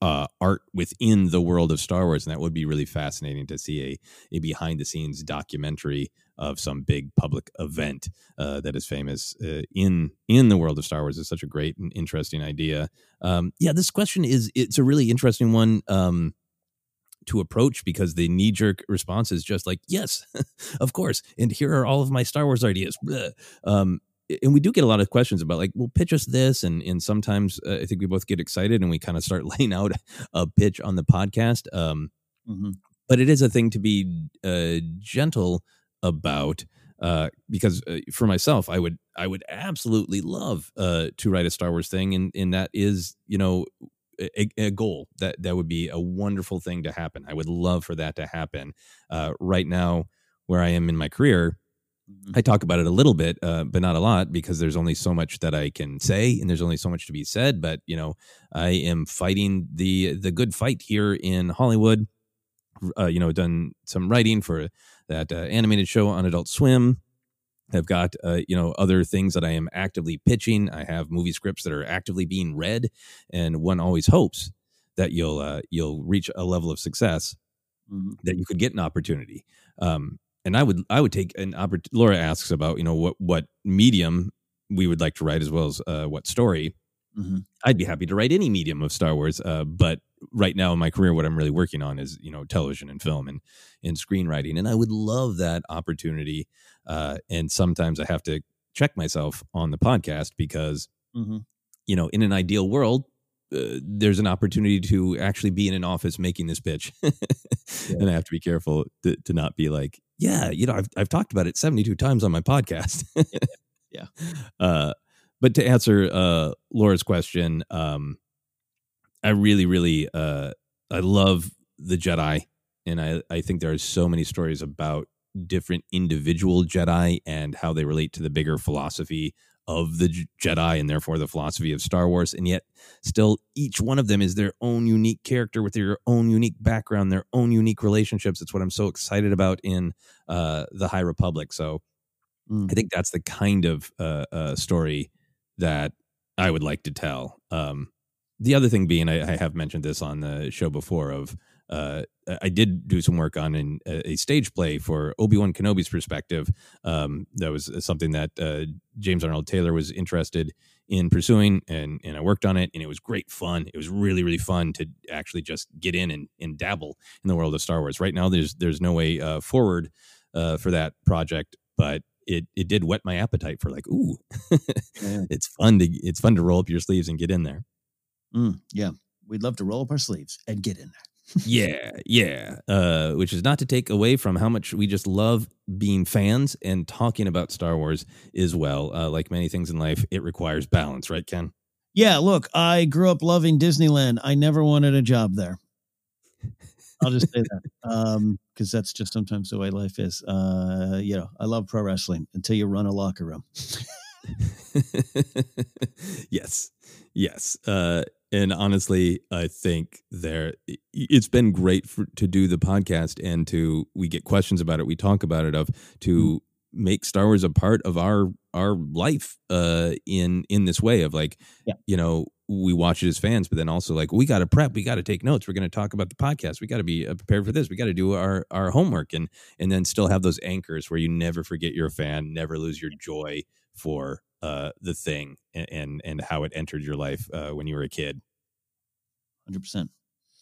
uh, art within the world of Star Wars, and that would be really fascinating to see a a behind the scenes documentary of some big public event uh, that is famous uh, in in the world of Star Wars. is such a great and interesting idea. Um, yeah, this question is it's a really interesting one. Um, to approach because the knee jerk response is just like, yes, of course. And here are all of my Star Wars ideas. Um, and we do get a lot of questions about like, well, pitch us this. And, and sometimes uh, I think we both get excited and we kind of start laying out a pitch on the podcast. Um, Mhm. but it is a thing to be uh, gentle about uh, because uh, for myself, I would I would absolutely love uh, to write a Star Wars thing, and and that is you know a, a goal that that would be a wonderful thing to happen. I would love for that to happen. Uh, right now, where I am in my career, I talk about it a little bit, uh, but not a lot because there's only so much that I can say, and there's only so much to be said. But you know, I am fighting the the good fight here in Hollywood. Uh, you know, done some writing for that uh, animated show on Adult Swim. I've got uh, you know other things that I am actively pitching. I have movie scripts that are actively being read, and one always hopes that you'll uh, you'll reach a level of success Mhm. that you could get an opportunity. Um, and I would I would take an opportunity. Laura asks about you know what what medium we would like to write as well as uh, what story. Mhm. I'd be happy to write any medium of Star Wars, uh, but right now in my career, what I'm really working on is you know television and film and and screenwriting, and I would love that opportunity. Uh, and sometimes I have to check myself on the podcast because Mhm. you know in an ideal world. Uh, there's an opportunity to actually be in an office making this pitch, and I have to be careful to, to not be like, yeah, you know, I've I've talked about it 72 times on my podcast. Yeah. Uh, but to answer uh, Laura's question, um, I really, really, uh, I love the Jedi, and I, I think there are so many stories about different individual Jedi and how they relate to the bigger philosophy of the Jedi and therefore the philosophy of Star Wars. And yet, still, each one of them is their own unique character with their own unique background, their own unique relationships. It's what I'm so excited about in uh, the High Republic. So, Mm. I think that's the kind of uh, uh, story that I would like to tell. Um, the other thing being, I, I have mentioned this on the show before. Of uh, I did do some work on an, a stage play for Obi Wan Kenobi's perspective. Um, that was something that uh, James Arnold Taylor was interested in pursuing, and and I worked on it, and it was great fun. It was really really fun to actually just get in and, and dabble in the world of Star Wars. Right now, there's there's no way uh, forward uh, for that project, but it it did whet my appetite for like, ooh, it's fun to it's fun to roll up your sleeves and get in there. Mm, yeah. We'd love to roll up our sleeves and get in there. Yeah, yeah. Uh, which is not to take away from how much we just love being fans and talking about Star Wars as well. Uh, like many things in life, it requires balance, right, Ken? Yeah, look, I grew up loving Disneyland. I never wanted a job there. I'll just say that. Um, because that's just sometimes the way life is. Uh, you know, I love pro wrestling until you run a locker room. yes, yes. Uh, and honestly, I think there it's been great for, to do the podcast and to we get questions about it, we talk about it of to make Star Wars a part of our our life uh in in this way of like Yeah. you know we watch it as fans but then also like we got to prep we got to take notes we're going to talk about the podcast we got to be uh, prepared for this we got to do our our homework and and then still have those anchors where you never forget you're a fan never lose your joy for uh the thing and and, and how it entered your life uh when you were a kid 100%.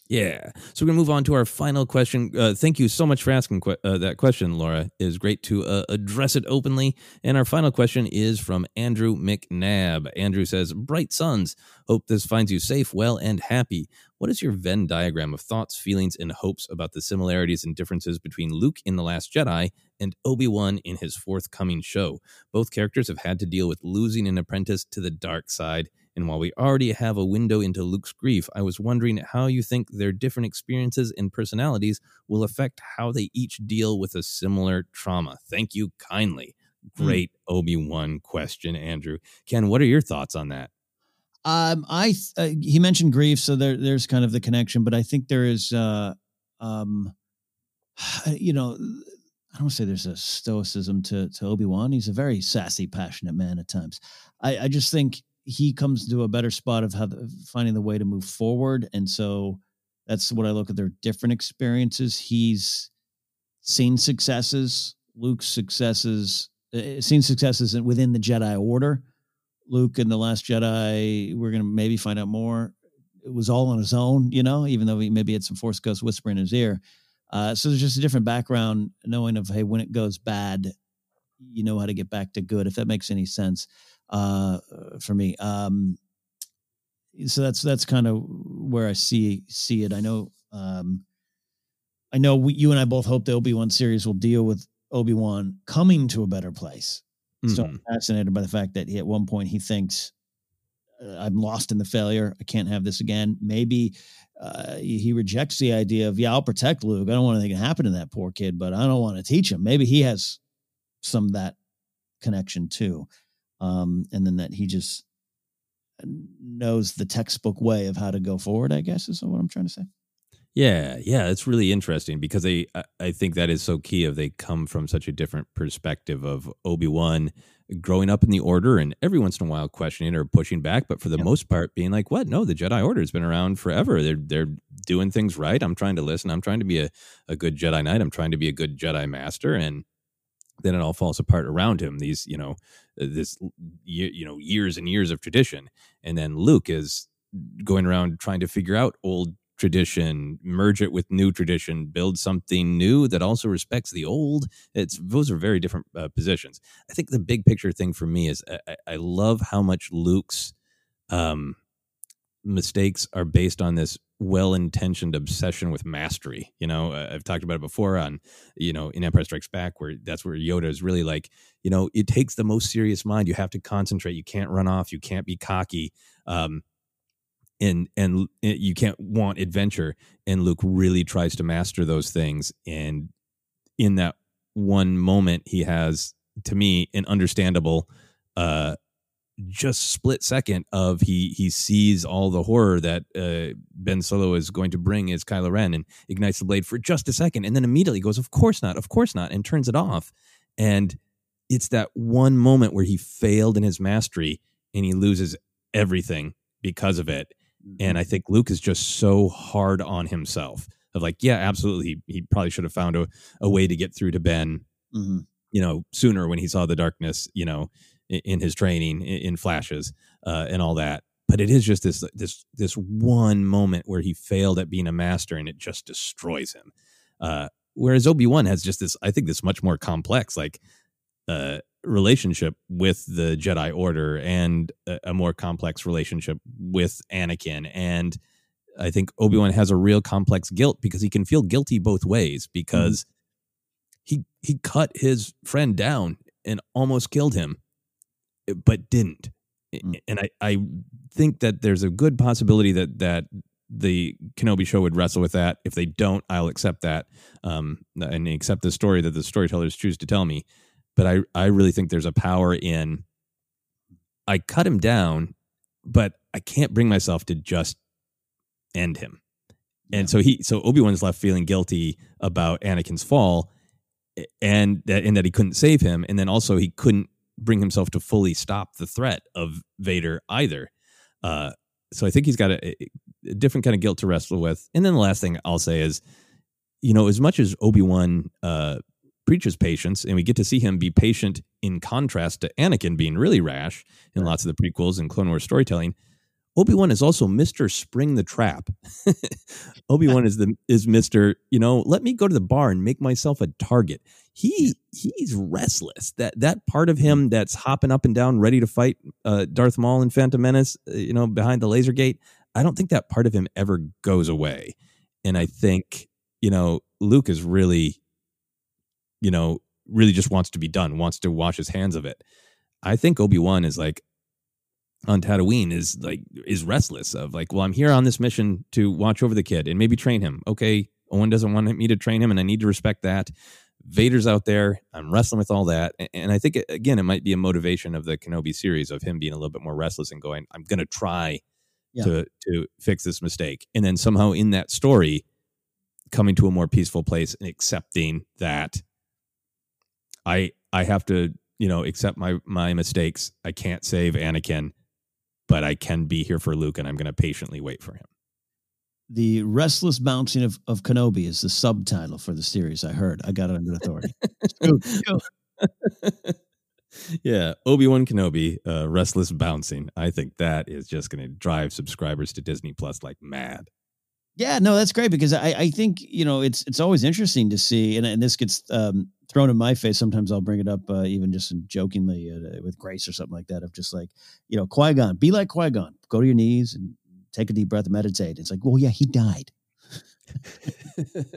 Yeah. So we're going to move on to our final question. Uh, thank you so much for asking que- uh, that question, Laura. It is great to uh, address it openly. And our final question is from Andrew McNabb. Andrew says, Bright Suns, hope this finds you safe, well, and happy. What is your Venn diagram of thoughts, feelings, and hopes about the similarities and differences between Luke in The Last Jedi and Obi Wan in his forthcoming show? Both characters have had to deal with losing an apprentice to the dark side and while we already have a window into Luke's grief, I was wondering how you think their different experiences and personalities will affect how they each deal with a similar trauma. Thank you kindly. Great mm. Obi Wan question, Andrew. Ken, what are your thoughts on that? Um, I uh, he mentioned grief, so there there's kind of the connection, but I think there is, uh, um, you know, I don't say there's a stoicism to to Obi Wan. He's a very sassy, passionate man at times. I, I just think he comes to a better spot of how the, finding the way to move forward. And so that's what I look at their different experiences. He's seen successes, Luke's successes, uh, seen successes within the Jedi Order. Luke in the Last Jedi, we're gonna maybe find out more. It was all on his own, you know, even though he maybe had some Force Ghost whisper in his ear. Uh, so there's just a different background, knowing of hey, when it goes bad, you know how to get back to good. If that makes any sense uh, for me. Um, so that's that's kind of where I see see it. I know um, I know we, you and I both hope the Obi Wan series will deal with Obi Wan coming to a better place. Mm-hmm. So I'm mm-hmm. fascinated by the fact that he, at one point he thinks I'm lost in the failure. I can't have this again. Maybe uh, he rejects the idea of yeah, I'll protect Luke. I don't want anything to happen to that poor kid, but I don't want to teach him. Maybe he has some that connection too um, and then that he just knows the textbook way of how to go forward. I guess is what I'm trying to say. Yeah, yeah, it's really interesting because they, I think that is so key. Of they come from such a different perspective of Obi Wan growing up in the Order, and every once in a while questioning or pushing back, but for the yep. most part, being like, "What? No, the Jedi Order has been around forever. They're they're doing things right. I'm trying to listen. I'm trying to be a, a good Jedi Knight. I'm trying to be a good Jedi Master." And then it all falls apart around him. These, you know, this, you know, years and years of tradition, and then Luke is going around trying to figure out old tradition, merge it with new tradition, build something new that also respects the old. It's those are very different uh, positions. I think the big picture thing for me is I, I love how much Luke's um, mistakes are based on this well-intentioned obsession with mastery. You know, I've talked about it before on, you know, in Empire Strikes Back, where that's where Yoda is really like, you know, it takes the most serious mind. You have to concentrate. You can't run off. You can't be cocky. Um, and and uh, you can't want adventure. And Luke really tries to master those things. And in that one moment, he has, to me, an understandable uh, just split second of he he sees all the horror that uh, Ben Solo is going to bring as Kylo Ren and ignites the blade for just a second and then immediately goes of course not of course not and turns it off and it's that one moment where he failed in his mastery and he loses everything because of it and I mm-hmm. think Luke is just so hard on himself of like yeah absolutely he, he probably should have found a, a way to get through to Ben mm-hmm. you know sooner when he saw the darkness you know in his training in flashes uh, and all that but it is just this this this one moment where he failed at being a master and it just destroys him uh, whereas obi-wan has just this i think this much more complex like uh, relationship with the jedi order and a, a, more complex relationship with anakin and i think obi-wan has a real complex guilt because he can feel guilty both ways because mm-hmm. he he cut his friend down and almost killed him but didn't. Mm. And I, I think that there's a good possibility that that the Kenobi show would wrestle with that. If they don't, I'll accept that um, and accept the story that the storytellers choose to tell me. But I, I really think there's a power in I cut him down, but I can't bring myself to just end him. And so he, so Obi Wan's left feeling guilty about Anakin's fall, and that and that he couldn't save him, and then also he couldn't bring himself to fully stop the threat of Vader either. Uh, so I think he's got a, a, different kind of guilt to wrestle with. And then the last thing I'll say is, you know, as much as Obi Wan uh, preaches patience, and we get to see him be patient in contrast to Anakin being really rash in lots of the prequels and Clone Wars storytelling. Obi Wan is also Mister Spring the Trap. Obi Wan is the is Mister. You know, let me go to the bar and make myself a target. He he's restless. That that part of him that's hopping up and down, ready to fight uh, Darth Maul and Phantom Menace. uh, You know, behind the laser gate. I don't think that part of him ever goes away. And I think you know Luke is really, you know, really just wants to be done, wants to wash his hands of it. I think Obi Wan is like on Tatooine is like is restless of like, well, I'm here on this mission to watch over the kid and maybe train him. Okay, Owen doesn't want me to train him, and I need to respect that. Vader's out there. I'm wrestling with all that, and I think again, it might be a motivation of the Kenobi series of him being a little bit more restless and going, I'm going to try Yeah. to to fix this mistake, and then somehow in that story, coming to a more peaceful place and accepting that I I have to you know accept my my mistakes. I can't save Anakin, but I can be here for Luke, and I'm going to patiently wait for him. The Restless Bouncing of, of Kenobi is the subtitle for the series. I heard. I got it under authority. Yeah, Obi Wan Kenobi, uh, restless bouncing. I think that is just going to drive subscribers to Disney Plus like mad. Yeah, no, that's great because I, I think you know it's it's always interesting to see, and, and this gets um, thrown in my face. Sometimes I'll bring it up, uh, even just jokingly uh, with Grace or something like that. Of just like you know, Qui Gon, be like Qui Gon, go to your knees and take a deep breath and meditate. It's like, well, yeah, he died.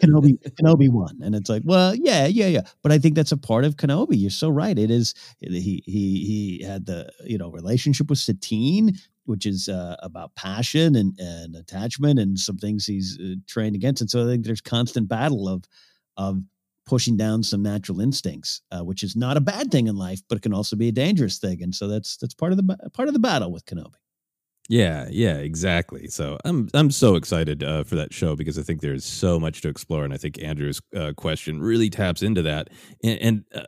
Kenobi, Kenobi won, and it's like, well, yeah, yeah, yeah. But I think that's a part of Kenobi. You're so right. It is. He he he had the you know relationship with Satine, which is uh, about passion and and attachment, and some things he's uh, trained against. And so I think there's constant battle of of pushing down some natural instincts, uh, which is not a bad thing in life, but it can also be a dangerous thing. And so that's that's part of the part of the battle with Kenobi. Yeah, yeah, exactly. So I'm I'm so excited uh, for that show because I think there's so much to explore, and I think Andrew's uh, question really taps into that. And, and uh,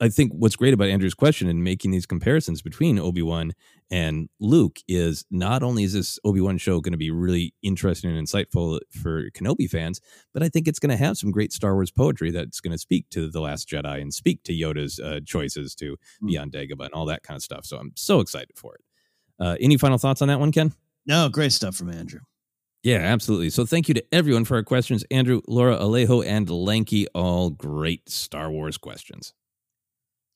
I think what's great about Andrew's question and making these comparisons between Obi Wan and Luke is not only is this Obi Wan show going to be really interesting and insightful for Kenobi fans, but I think it's going to have some great Star Wars poetry that's going to speak to the Last Jedi and speak to Yoda's uh, choices to be on Dagobah and all that kind of stuff. So I'm so excited for it. Uh, any final thoughts on that one, Ken? No, great stuff from Andrew. Yeah, absolutely. So thank you to everyone for our questions. Andrew, Laura, Alejo, and Lanky, all great Star Wars questions.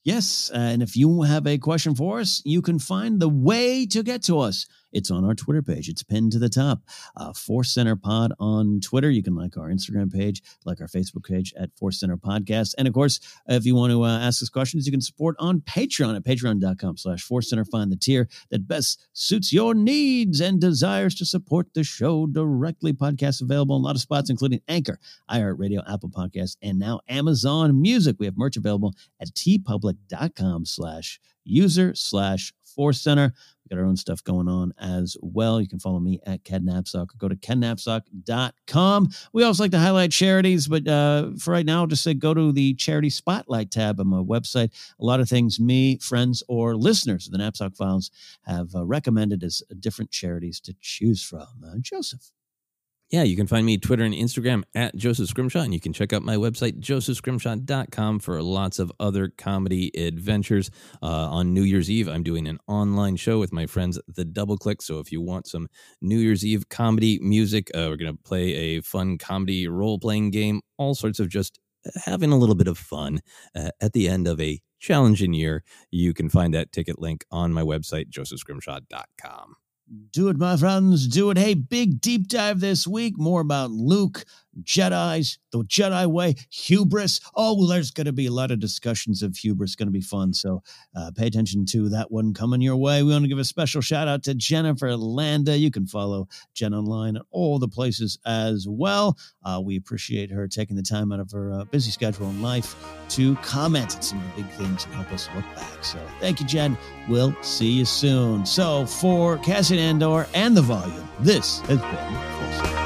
Yes, and if you have a question for us, you can find the way to get to us. It's on our Twitter page. It's pinned to the top. Uh, Force Center Pod on Twitter. You can like our Instagram page, like our Facebook page at Force Center Podcast. And of course, if you want to uh, ask us questions, you can support on Patreon at patreon.com slash Force Center. Find the tier that best suits your needs and desires to support the show directly. Podcasts available in a lot of spots, including Anchor, iHeartRadio, Apple Podcasts, and now Amazon Music. We have merch available at teepublic.com slash user slash force center. We got our own stuff going on as well. You can follow me at Ken or go to kennapzok.com. We also like to highlight charities, but uh, for right now, I'll just say go to the charity spotlight tab on my website. A lot of things me, friends, or listeners of the Knapsack Files have uh, recommended as different charities to choose from. Uh, Joseph. Yeah, you can find me Twitter and Instagram at Joseph Scrimshaw, and you can check out my website, josephscrimshaw.com, for lots of other comedy adventures. Uh, on New Year's Eve, I'm doing an online show with my friends, The Double Click. So if you want some New Year's Eve comedy music, uh, we're going to play a fun comedy role playing game, all sorts of just having a little bit of fun uh, at the end of a challenging year. You can find that ticket link on my website, josephscrimshaw.com. Do it, my friends. Do it. Hey, big deep dive this week. More about Luke, Jedi's, the Jedi way, hubris. Oh, well, there's going to be a lot of discussions of hubris. Going to be fun. So uh, pay attention to that one coming your way. We want to give a special shout out to Jennifer Landa. You can follow Jen online at all the places as well. Uh, we appreciate her taking the time out of her uh, busy schedule in life to comment on some of the big things and help us look back. So thank you, Jen. We'll see you soon. So for Cassian Andor and the volume, this has been